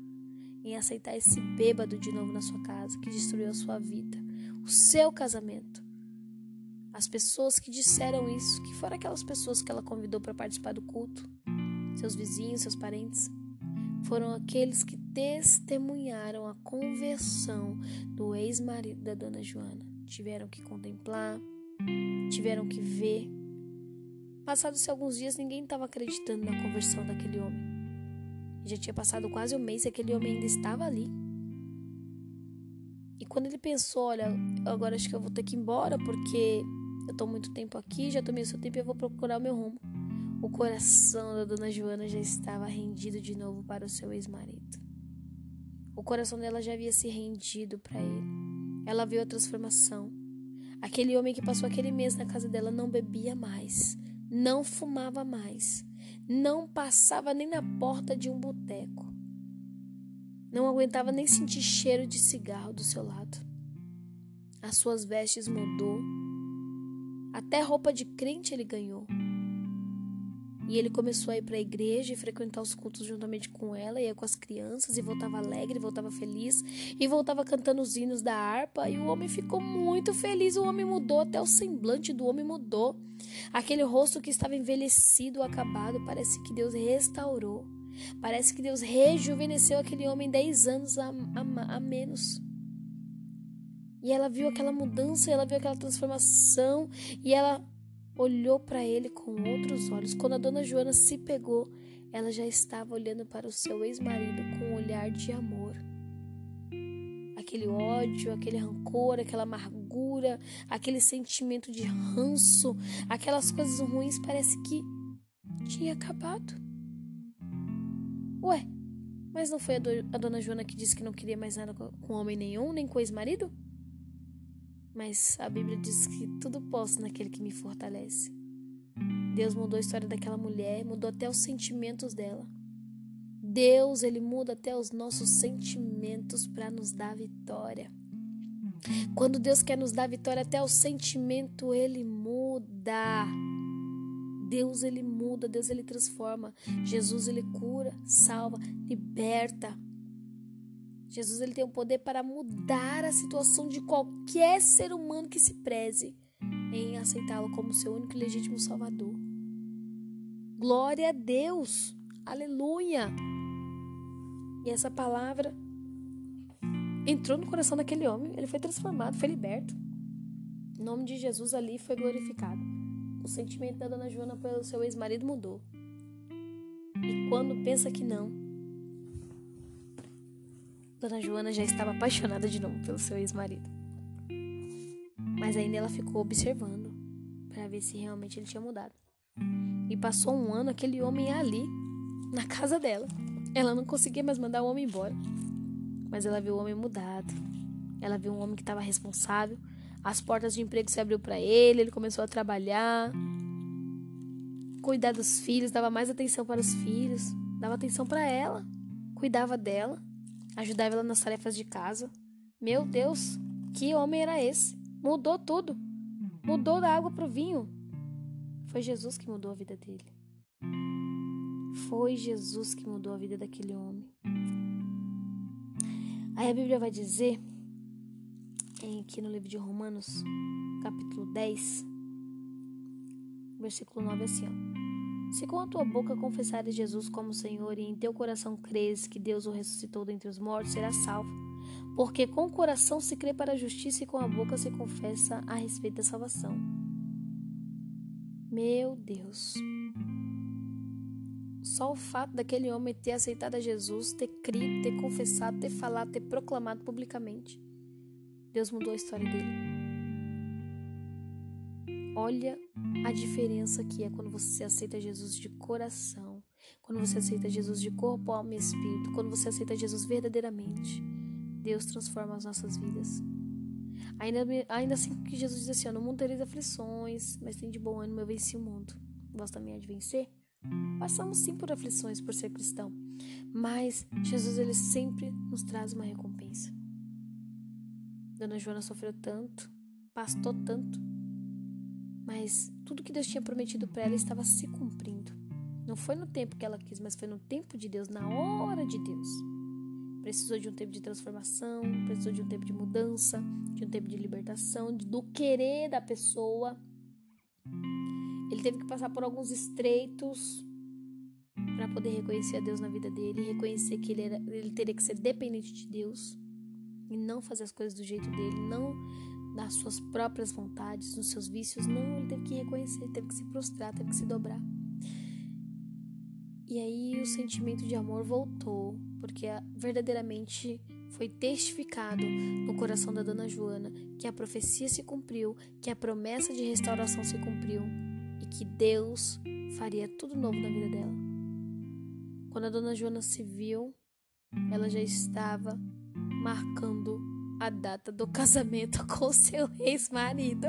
em aceitar esse bêbado de novo na sua casa que destruiu a sua vida, o seu casamento. As pessoas que disseram isso, que foram aquelas pessoas que ela convidou para participar do culto, seus vizinhos, seus parentes, foram aqueles que testemunharam a conversão do ex-marido da dona Joana. Tiveram que contemplar, tiveram que ver Passados alguns dias, ninguém estava acreditando na conversão daquele homem. Já tinha passado quase um mês e aquele homem ainda estava ali. E quando ele pensou, olha, agora acho que eu vou ter que ir embora porque eu estou muito tempo aqui, já tomei o seu tempo e eu vou procurar o meu rumo. O coração da dona Joana já estava rendido de novo para o seu ex-marido. O coração dela já havia se rendido para ele. Ela viu a transformação. Aquele homem que passou aquele mês na casa dela não bebia mais, não fumava mais, não passava nem na porta de um boteco. Não aguentava nem sentir cheiro de cigarro do seu lado. As suas vestes mudou. Até roupa de crente ele ganhou. E ele começou a ir para a igreja e frequentar os cultos juntamente com ela, ia com as crianças e voltava alegre, voltava feliz e voltava cantando os hinos da harpa. E o homem ficou muito feliz. O homem mudou, até o semblante do homem mudou. Aquele rosto que estava envelhecido, acabado, parece que Deus restaurou. Parece que Deus rejuvenesceu aquele homem dez anos a, a, a menos. E ela viu aquela mudança, ela viu aquela transformação e ela olhou para ele com outros olhos. Quando a dona Joana se pegou, ela já estava olhando para o seu ex-marido com um olhar de amor. Aquele ódio, aquele rancor, aquela amargura, aquele sentimento de ranço, aquelas coisas ruins, parece que tinha acabado. Ué, mas não foi a, do, a dona Joana que disse que não queria mais nada com homem nenhum, nem com ex-marido? Mas a Bíblia diz que tudo posso naquele que me fortalece. Deus mudou a história daquela mulher, mudou até os sentimentos dela. Deus, ele muda até os nossos sentimentos para nos dar vitória. Quando Deus quer nos dar vitória, até o sentimento ele muda. Deus ele muda, Deus ele transforma. Jesus ele cura, salva, liberta. Jesus ele tem o poder para mudar a situação de qualquer ser humano que se preze em aceitá-lo como seu único e legítimo Salvador. Glória a Deus! Aleluia! E essa palavra entrou no coração daquele homem, ele foi transformado, foi liberto. O nome de Jesus ali foi glorificado. O sentimento da dona Joana pelo seu ex-marido mudou. E quando pensa que não, Dona Joana já estava apaixonada de novo pelo seu ex-marido. Mas ainda ela ficou observando para ver se realmente ele tinha mudado. E passou um ano aquele homem ali, na casa dela. Ela não conseguia mais mandar o homem embora. mas ela viu o homem mudado. Ela viu um homem que estava responsável. As portas de emprego se abriu para ele, ele começou a trabalhar, cuidar dos filhos, dava mais atenção para os filhos, dava atenção para ela, cuidava dela, ajudava ela nas tarefas de casa. Meu Deus, que homem era esse? Mudou tudo. Mudou da água para o vinho. Foi Jesus que mudou a vida dele. Foi Jesus que mudou a vida daquele homem. Aí a Bíblia vai dizer, aqui no livro de Romanos, capítulo 10, versículo 9, assim: ó. Se com a tua boca confessares Jesus como Senhor e em teu coração creres que Deus o ressuscitou dentre os mortos, serás salvo. Porque com o coração se crê para a justiça e com a boca se confessa a respeito da salvação. Meu Deus. Só o fato daquele homem ter aceitado a Jesus, ter crido, ter confessado, ter falado, ter proclamado publicamente. Deus mudou a história dele. Olha a diferença que é quando você aceita Jesus de coração, quando você aceita Jesus de corpo, alma e espírito, quando você aceita Jesus verdadeiramente. Deus transforma as nossas vidas. Ainda, ainda assim que Jesus diz assim: No mundo tereis aflições, mas tem de bom ânimo, eu venci o mundo. Vós também de vencer? Passamos sim por aflições por ser cristão, mas Jesus ele sempre nos traz uma recompensa. Dona Joana sofreu tanto, pastou tanto, mas tudo que Deus tinha prometido para ela estava se cumprindo. Não foi no tempo que ela quis, mas foi no tempo de Deus, na hora de Deus. Precisou de um tempo de transformação, precisou de um tempo de mudança, de um tempo de libertação, do querer da pessoa. Ele teve que passar por alguns estreitos para poder reconhecer a Deus na vida dele, reconhecer que ele, era, ele teria que ser dependente de Deus e não fazer as coisas do jeito dele, não nas suas próprias vontades, nos seus vícios. Não, ele teve que reconhecer, teve que se prostrar, teve que se dobrar. E aí o sentimento de amor voltou, porque verdadeiramente foi testificado no coração da dona Joana que a profecia se cumpriu, que a promessa de restauração se cumpriu e que Deus faria tudo novo na vida dela. Quando a dona Joana se viu, ela já estava marcando a data do casamento (laughs) com seu ex-marido.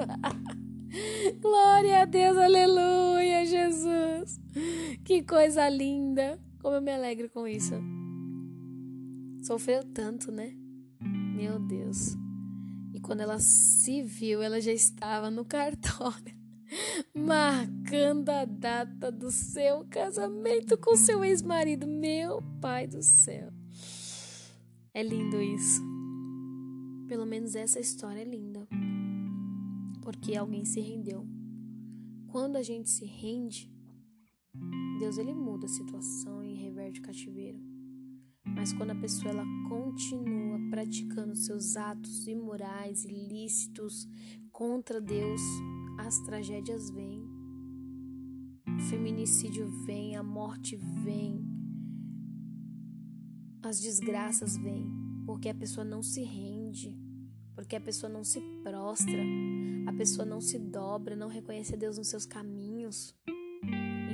(laughs) Glória a Deus, aleluia, Jesus. Que coisa linda. Como eu me alegro com isso. Sofreu tanto, né? Meu Deus. E quando ela se viu, ela já estava no cartório, (laughs) marcando a data do seu casamento com seu ex-marido. Meu pai do céu. É lindo isso. Pelo menos essa história é linda. Porque alguém se rendeu. Quando a gente se rende, Deus ele muda a situação e reverte o cativeiro. Mas quando a pessoa ela continua praticando seus atos imorais, ilícitos contra Deus, as tragédias vêm. O feminicídio vem, a morte vem, as desgraças vêm, porque a pessoa não se rende, porque a pessoa não se prostra, a pessoa não se dobra, não reconhece a Deus nos seus caminhos.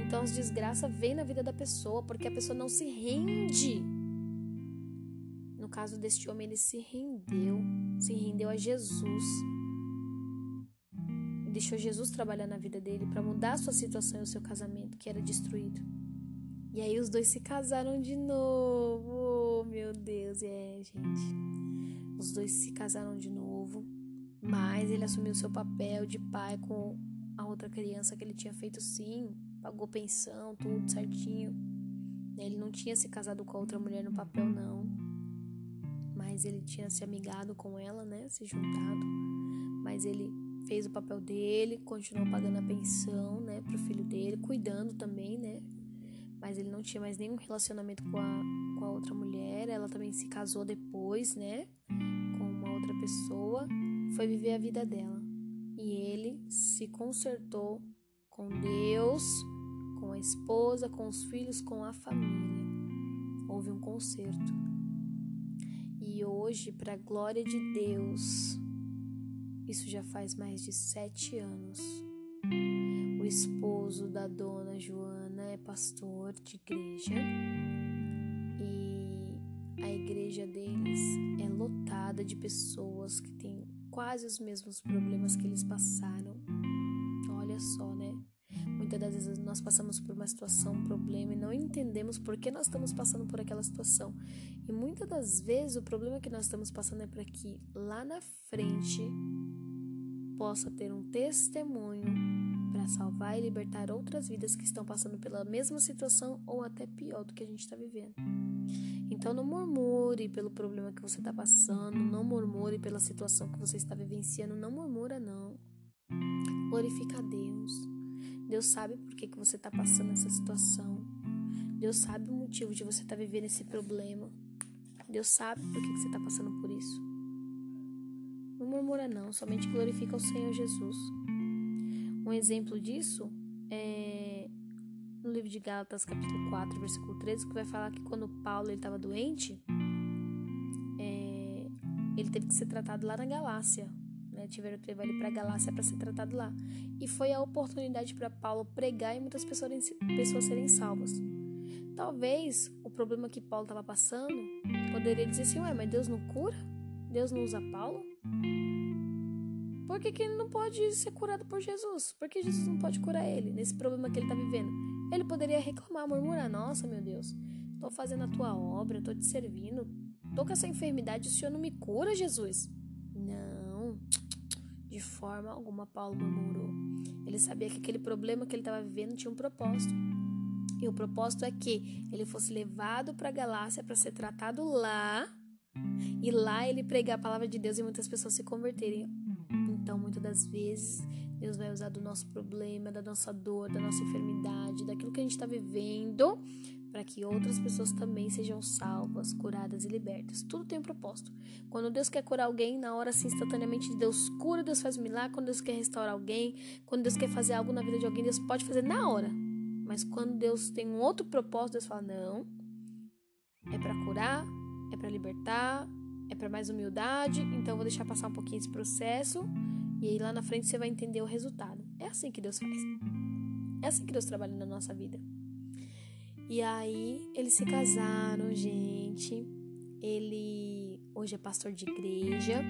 Então as desgraças vêm na vida da pessoa, porque a pessoa não se rende. No caso deste homem, ele se rendeu, se rendeu a Jesus. E deixou Jesus trabalhar na vida dele para mudar a sua situação e o seu casamento, que era destruído. E aí os dois se casaram de novo meu Deus, é, gente. Os dois se casaram de novo, mas ele assumiu seu papel de pai com a outra criança que ele tinha feito sim, pagou pensão, tudo certinho. Ele não tinha se casado com a outra mulher no papel, não. Mas ele tinha se amigado com ela, né? Se juntado. Mas ele fez o papel dele, continuou pagando a pensão, né, pro filho dele, cuidando também, né? Mas ele não tinha mais nenhum relacionamento com a, com a outra mulher, ela também se casou depois, né? Com uma outra pessoa, foi viver a vida dela. E ele se consertou com Deus, com a esposa, com os filhos, com a família. Houve um conserto. E hoje, para a glória de Deus, isso já faz mais de sete anos. O esposo da dona pastor de igreja igreja deles é lotada de pessoas que têm quase os mesmos problemas que eles passaram. Olha só, né? Muitas das vezes nós passamos por uma situação, um problema e não entendemos por que nós estamos passando por aquela situação. E muitas das vezes o problema que nós estamos passando é para que lá na frente possa ter um testemunho salvar e libertar outras vidas que estão passando pela mesma situação ou até pior do que a gente está vivendo. Então não murmure pelo problema que você está passando, não murmure pela situação que você está vivenciando, não murmura não. Glorifica a Deus. Deus sabe por que, que você está passando essa situação. Deus sabe o motivo de você estar tá vivendo esse problema. Deus sabe por que, que você está passando por isso. Não murmura não, somente glorifica o Senhor Jesus. Um exemplo disso é no livro de Gálatas, capítulo 4, versículo 13, que vai falar que quando Paulo estava doente, é, ele teve que ser tratado lá na Galácia. Né? Tiveram que levar ele para a Galácia para ser tratado lá. E foi a oportunidade para Paulo pregar e muitas pessoas, pessoas serem salvas. Talvez o problema que Paulo estava passando poderia dizer assim: Ué, mas Deus não cura? Deus não usa Paulo? Por que, que ele não pode ser curado por Jesus? Por que Jesus não pode curar ele nesse problema que ele está vivendo? Ele poderia reclamar, murmurar: Nossa, meu Deus, estou fazendo a tua obra, estou te servindo, estou com essa enfermidade, o Senhor não me cura, Jesus? Não, de forma alguma Paulo murmurou. Ele sabia que aquele problema que ele estava vivendo tinha um propósito. E o propósito é que ele fosse levado para a Galácia para ser tratado lá e lá ele pregar a palavra de Deus e muitas pessoas se converterem. Das vezes, Deus vai usar do nosso problema, da nossa dor, da nossa enfermidade, daquilo que a gente está vivendo, para que outras pessoas também sejam salvas, curadas e libertas. Tudo tem um propósito. Quando Deus quer curar alguém, na hora assim, instantaneamente, Deus cura, Deus faz um milagre. Quando Deus quer restaurar alguém, quando Deus quer fazer algo na vida de alguém, Deus pode fazer na hora. Mas quando Deus tem um outro propósito, Deus fala: não, é para curar, é para libertar, é para mais humildade, então vou deixar passar um pouquinho esse processo e aí lá na frente você vai entender o resultado. É assim que Deus faz. É assim que Deus trabalha na nossa vida. E aí eles se casaram, gente. Ele hoje é pastor de igreja.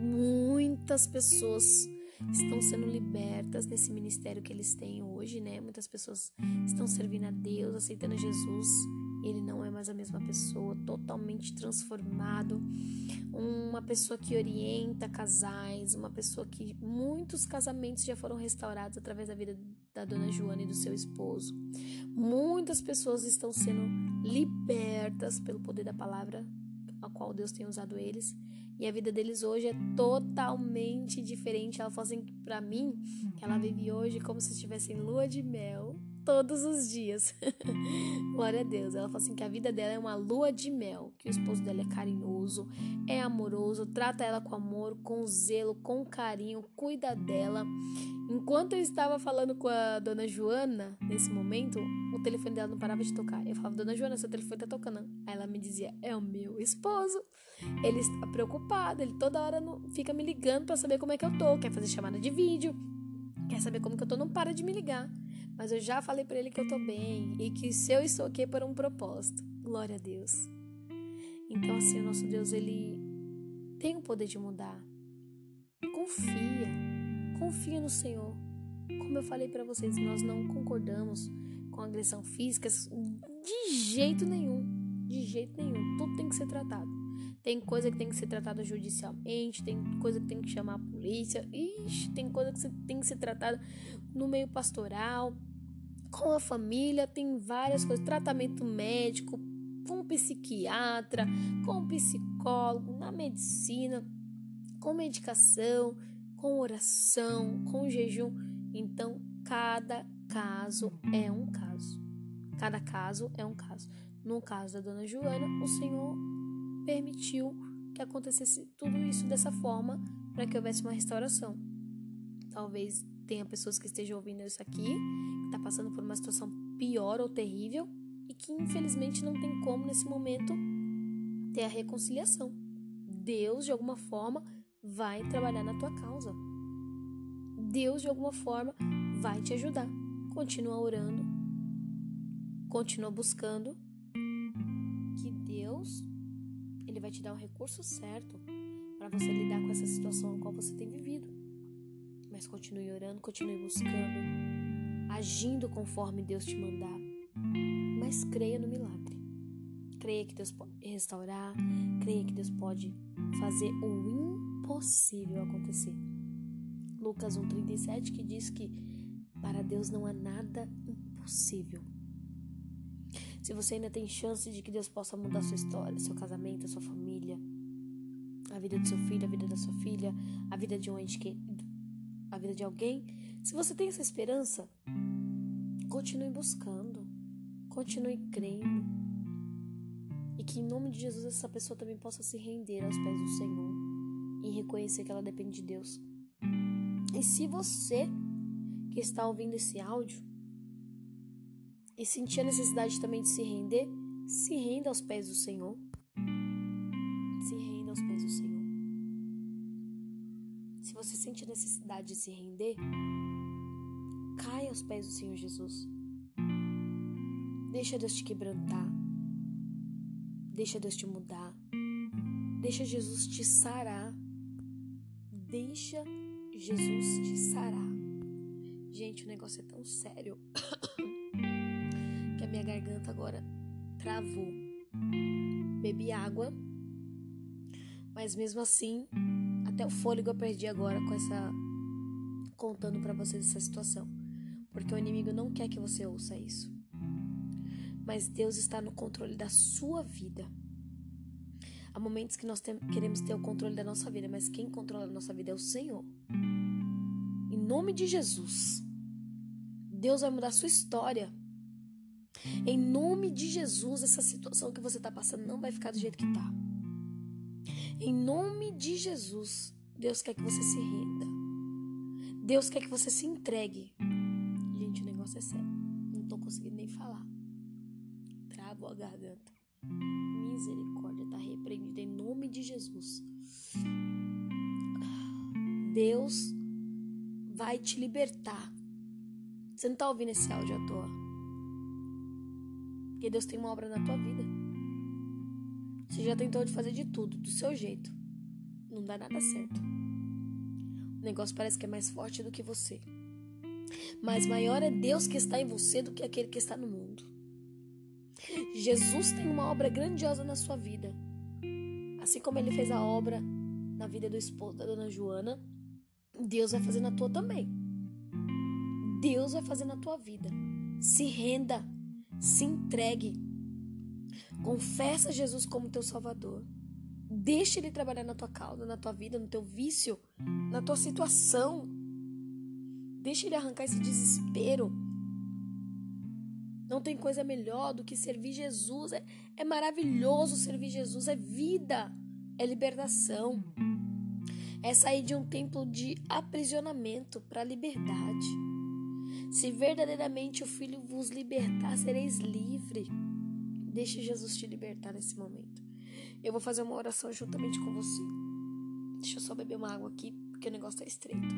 Muitas pessoas estão sendo libertas nesse ministério que eles têm hoje, né? Muitas pessoas estão servindo a Deus, aceitando Jesus ele não é mais a mesma pessoa, totalmente transformado. Uma pessoa que orienta casais, uma pessoa que muitos casamentos já foram restaurados através da vida da dona Joana e do seu esposo. Muitas pessoas estão sendo libertas pelo poder da palavra a qual Deus tem usado eles. E a vida deles hoje é totalmente diferente. Ela falou assim para mim que ela vive hoje como se estivesse em lua de mel todos os dias. (laughs) Glória a Deus. Ela fala assim que a vida dela é uma lua de mel, que o esposo dela é carinhoso, é amoroso, trata ela com amor, com zelo, com carinho, cuida dela. Enquanto eu estava falando com a dona Joana, nesse momento, o telefone dela não parava de tocar. Eu falava, dona Joana, seu telefone tá tocando. Aí ela me dizia, é o meu esposo. Ele está preocupado, ele toda hora fica me ligando para saber como é que eu tô, quer fazer chamada de vídeo, quer saber como que eu tô, não para de me ligar. Mas eu já falei para ele que eu tô bem e que se eu estou aqui é por um propósito. Glória a Deus. Então, assim, o nosso Deus, ele tem o poder de mudar. Confia. Confia no Senhor. Como eu falei para vocês, nós não concordamos com agressão física de jeito nenhum. De jeito nenhum. Tudo tem que ser tratado. Tem coisa que tem que ser tratada judicialmente, tem coisa que tem que chamar polícia, ixi, tem coisa que tem que ser tratada no meio pastoral, com a família, tem várias coisas, tratamento médico, com psiquiatra, com psicólogo, na medicina, com medicação, com oração, com jejum. Então, cada caso é um caso. Cada caso é um caso. No caso da dona Joana, o Senhor permitiu que acontecesse tudo isso dessa forma para que houvesse uma restauração. Talvez tenha pessoas que estejam ouvindo isso aqui, que está passando por uma situação pior ou terrível e que infelizmente não tem como nesse momento ter a reconciliação. Deus, de alguma forma, vai trabalhar na tua causa. Deus, de alguma forma, vai te ajudar. Continua orando, continua buscando que Deus Ele vai te dar o recurso certo para você lidar com essa situação a qual você tem vivido. Mas continue orando, continue buscando, agindo conforme Deus te mandar. Mas creia no milagre. Creia que Deus pode restaurar, creia que Deus pode fazer o impossível acontecer. Lucas 1,37 que diz que para Deus não há nada impossível. Se você ainda tem chance de que Deus possa mudar sua história, seu casamento, sua família, a vida do seu filho, a vida da sua filha, a vida de um ente que, a vida de alguém, se você tem essa esperança, continue buscando, continue crendo. E que em nome de Jesus essa pessoa também possa se render aos pés do Senhor e reconhecer que ela depende de Deus. E se você que está ouvindo esse áudio e sentir a necessidade também de se render, se renda aos pés do Senhor. De se render, caia aos pés do Senhor Jesus. Deixa Deus te quebrantar. Deixa Deus te mudar. Deixa Jesus te sarar. Deixa Jesus te sarar. Gente, o negócio é tão sério. (coughs) minha garganta agora travou. Bebi água, mas mesmo assim, até o fôlego eu perdi agora com essa contando para vocês essa situação, porque o inimigo não quer que você ouça isso. Mas Deus está no controle da sua vida. Há momentos que nós queremos ter o controle da nossa vida, mas quem controla a nossa vida é o Senhor. Em nome de Jesus, Deus vai mudar a sua história. Em nome de Jesus, essa situação que você está passando não vai ficar do jeito que está. Em nome de Jesus, Deus quer que você se renda. Deus quer que você se entregue. Gente, o negócio é sério. Não estou conseguindo nem falar. Travo a garganta. Misericórdia, está repreendida em nome de Jesus. Deus vai te libertar. Você não está ouvindo esse áudio à toa. Porque Deus tem uma obra na tua vida. Você já tentou de fazer de tudo, do seu jeito. Não dá nada certo. O negócio parece que é mais forte do que você. Mas maior é Deus que está em você do que aquele que está no mundo. Jesus tem uma obra grandiosa na sua vida. Assim como ele fez a obra na vida do esposo da dona Joana, Deus vai fazer na tua também. Deus vai fazer na tua vida. Se renda. Se entregue. Confessa Jesus como teu Salvador. Deixa Ele trabalhar na tua causa, na tua vida, no teu vício, na tua situação. Deixa Ele arrancar esse desespero. Não tem coisa melhor do que servir Jesus. É, é maravilhoso servir Jesus. É vida. É libertação. É sair de um tempo de aprisionamento para a liberdade. Se verdadeiramente o Filho vos libertar, sereis livre. Deixe Jesus te libertar nesse momento. Eu vou fazer uma oração juntamente com você. Deixa eu só beber uma água aqui, porque o negócio tá estreito.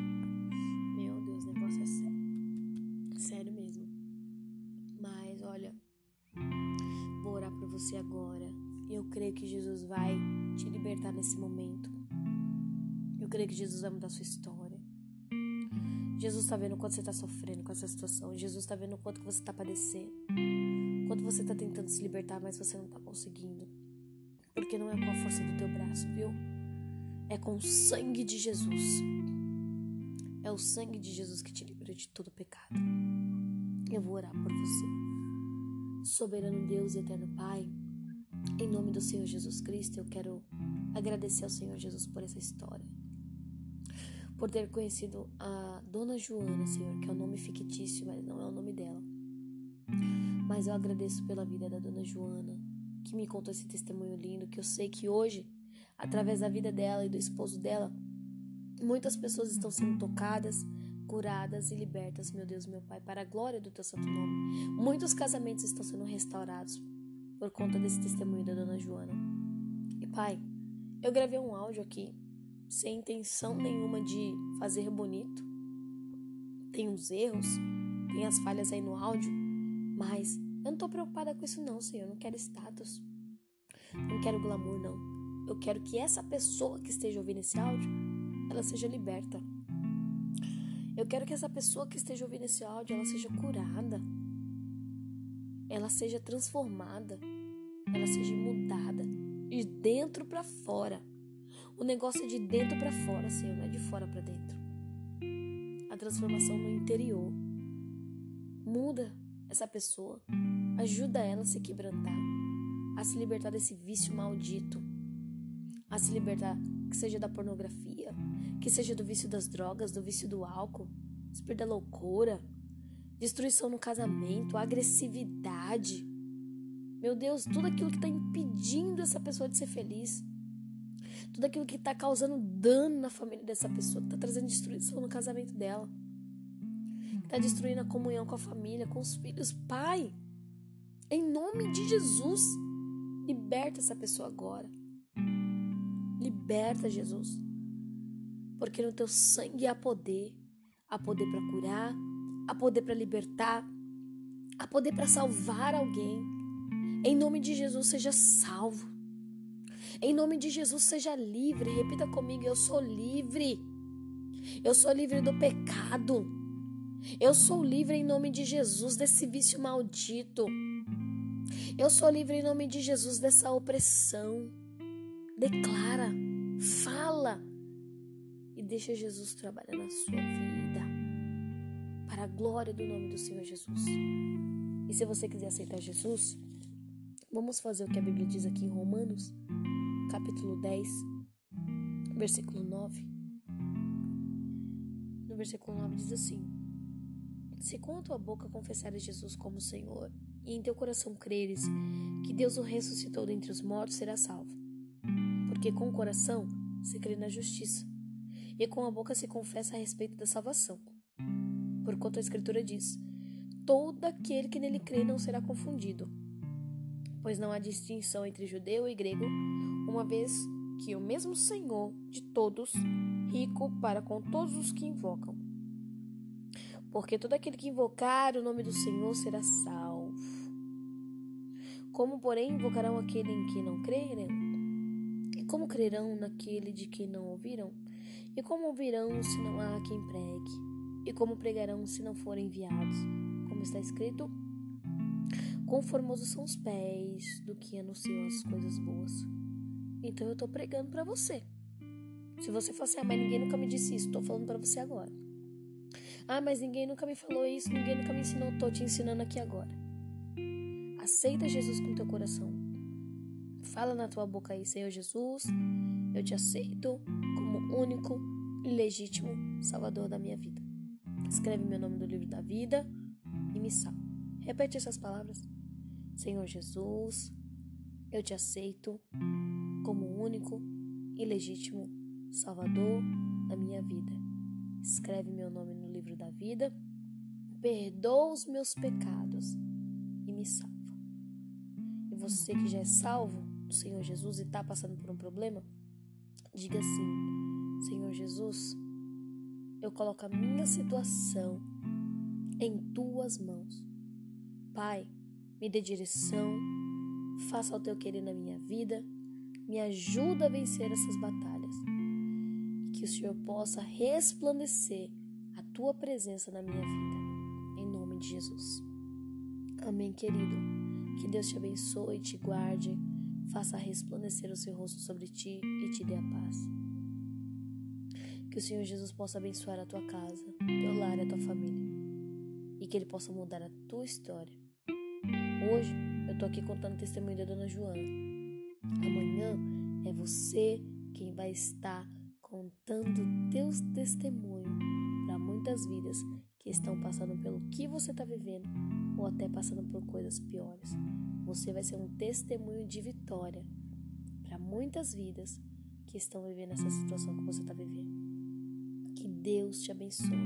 Meu Deus, o negócio é sério. Sério mesmo. Mas olha, vou orar por você agora. Eu creio que Jesus vai te libertar nesse momento. Eu creio que Jesus vai mudar sua história. Jesus está vendo o quanto você está sofrendo com essa situação. Jesus está vendo o quanto você está padecendo. Quanto você está tentando se libertar, mas você não está conseguindo. Porque não é com a força do teu braço, viu? É com o sangue de Jesus. É o sangue de Jesus que te libera de todo pecado. Eu vou orar por você. Soberano Deus e eterno Pai, em nome do Senhor Jesus Cristo, eu quero agradecer ao Senhor Jesus por essa história por ter conhecido a Dona Joana, Senhor, que é o um nome fictício, mas não é o nome dela. Mas eu agradeço pela vida da Dona Joana, que me contou esse testemunho lindo, que eu sei que hoje, através da vida dela e do esposo dela, muitas pessoas estão sendo tocadas, curadas e libertas, meu Deus, meu Pai, para a glória do teu santo nome. Muitos casamentos estão sendo restaurados por conta desse testemunho da Dona Joana. E Pai, eu gravei um áudio aqui sem intenção nenhuma de fazer bonito. Tem uns erros, tem as falhas aí no áudio, mas eu não tô preocupada com isso não, Senhor. Eu não quero status, não quero glamour não. eu quero que essa pessoa que esteja ouvindo esse áudio, ela seja liberta. Eu quero que essa pessoa que esteja ouvindo esse áudio, ela seja curada. Ela seja transformada. Ela seja mudada. De dentro para fora. O negócio é de dentro para fora, Senhor, não é de fora para dentro. A transformação no interior. Muda essa pessoa. Ajuda ela a se quebrantar, a se libertar desse vício maldito, a se libertar que seja da pornografia, que seja do vício das drogas, do vício do álcool, espírito da loucura, destruição no casamento, agressividade. Meu Deus, tudo aquilo que está impedindo essa pessoa de ser feliz. Tudo aquilo que está causando dano na família dessa pessoa, está trazendo destruição no casamento dela, está destruindo a comunhão com a família, com os filhos. Pai, em nome de Jesus, liberta essa pessoa agora. Liberta, Jesus. Porque no teu sangue há poder há poder para curar, há poder para libertar, há poder para salvar alguém. Em nome de Jesus, seja salvo. Em nome de Jesus, seja livre. Repita comigo: eu sou livre. Eu sou livre do pecado. Eu sou livre em nome de Jesus desse vício maldito. Eu sou livre em nome de Jesus dessa opressão. Declara, fala e deixa Jesus trabalhar na sua vida. Para a glória do nome do Senhor Jesus. E se você quiser aceitar Jesus, vamos fazer o que a Bíblia diz aqui em Romanos capítulo 10, versículo 9. No versículo 9 diz assim: Se com a tua boca confessares Jesus como Senhor, e em teu coração creres que Deus o ressuscitou dentre os mortos, serás salvo. Porque com o coração se crê na justiça, e com a boca se confessa a respeito da salvação. Porquanto a Escritura diz: Todo aquele que nele crê não será confundido, pois não há distinção entre judeu e grego uma vez que o mesmo Senhor de todos, rico para com todos os que invocam. Porque todo aquele que invocar o nome do Senhor será salvo. Como, porém, invocarão aquele em que não crerem? E como crerão naquele de quem não ouviram? E como ouvirão se não há quem pregue? E como pregarão se não forem enviados? Como está escrito: Conformosos são os pés do que anunciam as coisas boas. Então eu tô pregando para você. Se você for assim, ah, mas ninguém nunca me disse isso, tô falando para você agora. Ah, mas ninguém nunca me falou isso, ninguém nunca me ensinou, tô te ensinando aqui agora. Aceita Jesus com teu coração. Fala na tua boca aí, Senhor Jesus, eu te aceito como único e legítimo Salvador da minha vida. Escreve meu nome no livro da vida e me salva. Repete essas palavras. Senhor Jesus, eu te aceito como único e legítimo Salvador da minha vida. Escreve meu nome no livro da vida, perdoa os meus pecados e me salva. E você que já é salvo do Senhor Jesus e está passando por um problema, diga assim: Senhor Jesus, eu coloco a minha situação em tuas mãos. Pai, me dê direção, faça o teu querer na minha vida me ajuda a vencer essas batalhas e que o Senhor possa resplandecer tua presença na minha vida, em nome de Jesus. Amém, querido. Que Deus te abençoe, te guarde, faça resplandecer o seu rosto sobre ti e te dê a paz. Que o Senhor Jesus possa abençoar a tua casa, teu lar e a tua família. E que Ele possa mudar a tua história. Hoje eu tô aqui contando o testemunho da Dona Joana. Amanhã é você quem vai estar contando teus testemunhos muitas vidas que estão passando pelo que você está vivendo ou até passando por coisas piores. Você vai ser um testemunho de vitória para muitas vidas que estão vivendo essa situação que você está vivendo. Que Deus te abençoe.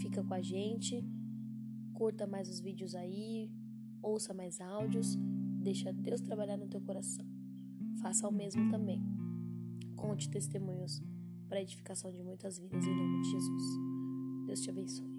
Fica com a gente, curta mais os vídeos aí, ouça mais áudios Deixa Deus trabalhar no teu coração. Faça o mesmo também. Conte testemunhos para edificação de muitas vidas em nome de Jesus. Deus te abençoe.